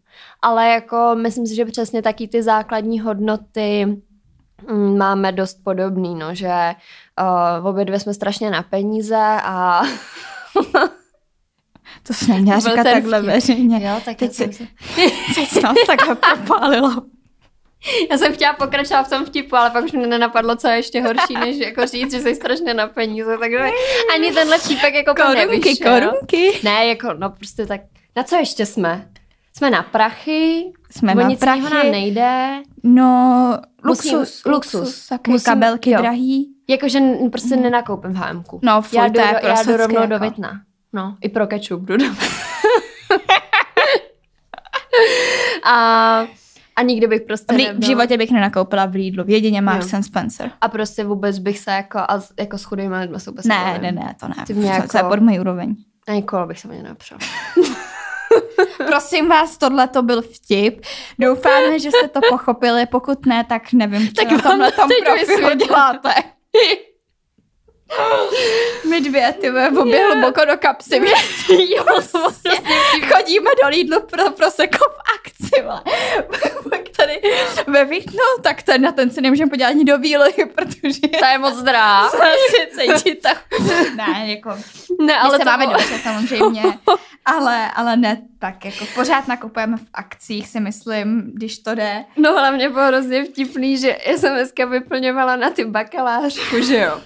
Speaker 2: Ale jako myslím si, že přesně taky ty základní hodnoty mm, máme dost podobný, no, že uh, obě dvě jsme strašně na peníze a
Speaker 1: To se neměla říkat takhle
Speaker 2: vtip.
Speaker 1: veřejně.
Speaker 2: Jo, tak
Speaker 1: Teď
Speaker 2: teď
Speaker 1: si- Teď se nás takhle popálilo.
Speaker 2: Já jsem chtěla pokračovat v tom vtipu, ale pak už mě nenapadlo, co je ještě horší, než jako říct, že jsi strašně na peníze, takže ani tenhle vtipek jako
Speaker 1: Korunky, korunky.
Speaker 2: Ne, jako, no prostě tak, na co ještě jsme? Jsme na prachy,
Speaker 1: Jsme na
Speaker 2: nic jiného nám
Speaker 1: prachy.
Speaker 2: nejde,
Speaker 1: No,
Speaker 2: Musím-
Speaker 1: luxus,
Speaker 2: luxus.
Speaker 1: luxus. Taky
Speaker 2: Musím-
Speaker 1: kabelky
Speaker 2: jo.
Speaker 1: drahý.
Speaker 2: jakože prostě nenakoupím v HMku.
Speaker 1: No, fuj,
Speaker 2: já jdu,
Speaker 1: to je
Speaker 2: já jdu rovnou do
Speaker 1: jako.
Speaker 2: Vitna. No, i pro kečup jdu do a, a nikdy bych prostě
Speaker 1: V,
Speaker 2: nebyla.
Speaker 1: v životě bych nenakoupila v Lidlu, jedině Marks and Spencer.
Speaker 2: A prostě vůbec bych se jako, a jako s chudými lidmi se vůbec
Speaker 1: Ne,
Speaker 2: nebavím.
Speaker 1: ne, ne, to ne.
Speaker 2: Ty mě
Speaker 1: to,
Speaker 2: jako-
Speaker 1: to je pod mojí úroveň.
Speaker 2: Ani kolo bych se mě nepřel.
Speaker 1: Prosím vás, tohle to byl vtip. Doufáme, že jste to pochopili. Pokud ne, tak nevím, co
Speaker 2: Tak
Speaker 1: na tomhle
Speaker 2: to
Speaker 1: tom profilu děláte. My dvě, ty obě hluboko do kapsy.
Speaker 2: jo,
Speaker 1: Vlastně chodíme do Lidlu pro proseko v akci, vole. Pak tady ve Víknu, tak ten, na ten si nemůžeme podívat ani do výlohy, protože
Speaker 2: to je moc drá.
Speaker 1: se cítit tak... Ne, jako,
Speaker 2: Ne,
Speaker 1: ale
Speaker 2: ale
Speaker 1: my se
Speaker 2: to
Speaker 1: máme dobře samozřejmě, ale, ale ne tak, jako pořád nakupujeme v akcích, si myslím, když to jde.
Speaker 2: No hlavně bylo hrozně vtipný, že já jsem dneska vyplňovala na ty bakalářku, že jo.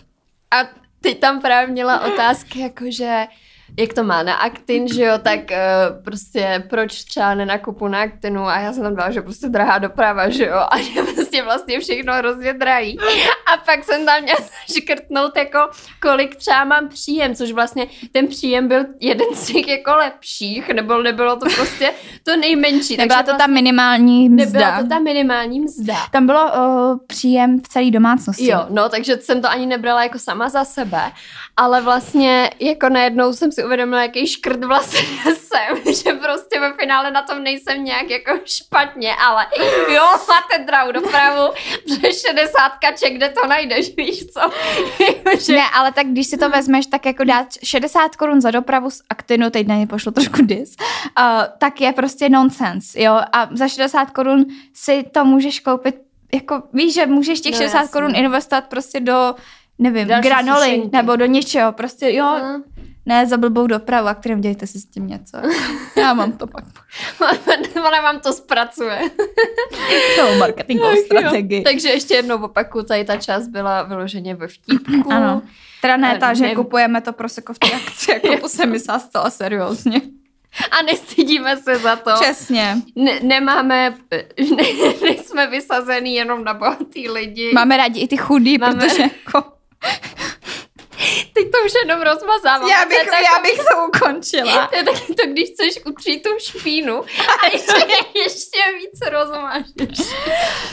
Speaker 2: A teď tam právě měla otázky, jakože jak to má na Actin, že jo, tak uh, prostě proč třeba nenakupu na Actinu a já jsem tam dala, že prostě drahá doprava, že jo, a že prostě vlastně všechno hrozně drahý. A pak jsem tam měla škrtnout jako kolik třeba mám příjem, což vlastně ten příjem byl jeden z těch jako lepších, nebo nebylo to prostě to nejmenší.
Speaker 1: Nebyla
Speaker 2: takže
Speaker 1: to ta minimální mzda.
Speaker 2: Nebyla to ta minimální mzda.
Speaker 1: Tam bylo uh, příjem v celé domácnosti.
Speaker 2: Jo, no, takže jsem to ani nebrala jako sama za sebe, ale vlastně jako najednou jsem si uvědomila, jaký škrt vlastně jsem, že prostě ve finále na tom nejsem nějak jako špatně, ale jo, máte drahou dopravu, že 60 kaček, kde to najdeš, víš co? že...
Speaker 1: Ne, ale tak když si to vezmeš, tak jako dát 60 korun za dopravu z Actinu, teď na ně pošlo trošku dis, uh, tak je prostě nonsense, jo. A za 60 korun si to můžeš koupit, jako víš, že můžeš těch
Speaker 2: No,
Speaker 1: 60
Speaker 2: jasně.
Speaker 1: korun investovat prostě do, nevím,
Speaker 2: Další
Speaker 1: granoly,
Speaker 2: sušenky.
Speaker 1: nebo do něčeho, prostě jo,
Speaker 2: No.
Speaker 1: Ne za blbou dopravu, a kterým dějte si s tím něco. Já mám to pak.
Speaker 2: Ona vám to zpracuje.
Speaker 1: To marketingovou strategii.
Speaker 2: Takže ještě jednou opaku, tady ta část byla vyloženě ve vtipku.
Speaker 1: Ano. Teda ne ta, že
Speaker 2: ne-
Speaker 1: kupujeme to proseko v té akci, jako to se myslela zcela seriózně.
Speaker 2: A nestydíme se za to.
Speaker 1: Přesně.
Speaker 2: ne, nemáme, ne, nejsme vysazený jenom na bohatý lidi.
Speaker 1: Máme rádi i ty chudý,
Speaker 2: Máme-
Speaker 1: protože jako...
Speaker 2: Teď to už jenom rozmazávám.
Speaker 1: Já
Speaker 2: To
Speaker 1: bych,
Speaker 2: tak-
Speaker 1: já bych to ukončila.
Speaker 2: To je taky to, když chceš utřít tu špínu a ještě, ještě víc rozmážeš.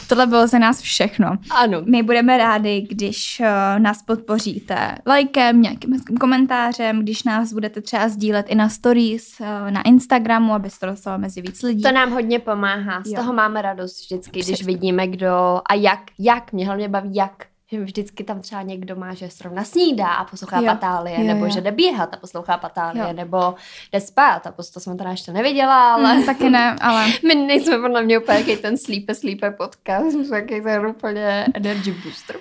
Speaker 1: Tohle bylo za nás všechno.
Speaker 2: Ano.
Speaker 1: My budeme rádi, když uh, nás podpoříte lajkem, nějakým hezkým komentářem, když nás budete třeba sdílet i na stories, uh, na Instagramu, aby se to dostalo mezi víc lidí.
Speaker 2: To nám hodně pomáhá. Z
Speaker 1: Jo.
Speaker 2: toho máme radost vždycky, když
Speaker 1: Přesně.
Speaker 2: vidíme, kdo a jak. Jak. Mě hlavně baví jak. Že vždycky tam třeba někdo má, že zrovna snídá a poslouchá
Speaker 1: Jo.
Speaker 2: patálie,
Speaker 1: Jo,
Speaker 2: nebo
Speaker 1: jo.
Speaker 2: že jde běhat a poslouchá patálie,
Speaker 1: Jo.
Speaker 2: nebo jde spát a to jsem teda ještě neviděla, ale
Speaker 1: Mm, taky ne, ale
Speaker 2: My nejsme podle mě úplně jaký ten slípe, slípe podcast, jsme taky ten úplně energy booster.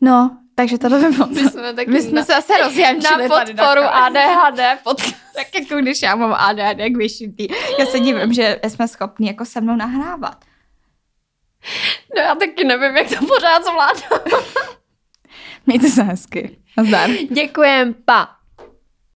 Speaker 1: no, takže to by bylo.
Speaker 2: My jsme taky
Speaker 1: My jsme
Speaker 2: na,
Speaker 1: se zase rozjančili
Speaker 2: na
Speaker 1: tady
Speaker 2: podporu. ADHD podcast.
Speaker 1: Tak jako když já mám ADHD jak vyšitý. Já se divím, že jsme schopni jako se mnou nahrávat.
Speaker 2: No já taky nevím, jak to pořád zvládám.
Speaker 1: Mějte se hezky. Nazdar.
Speaker 2: Děkujem, pa.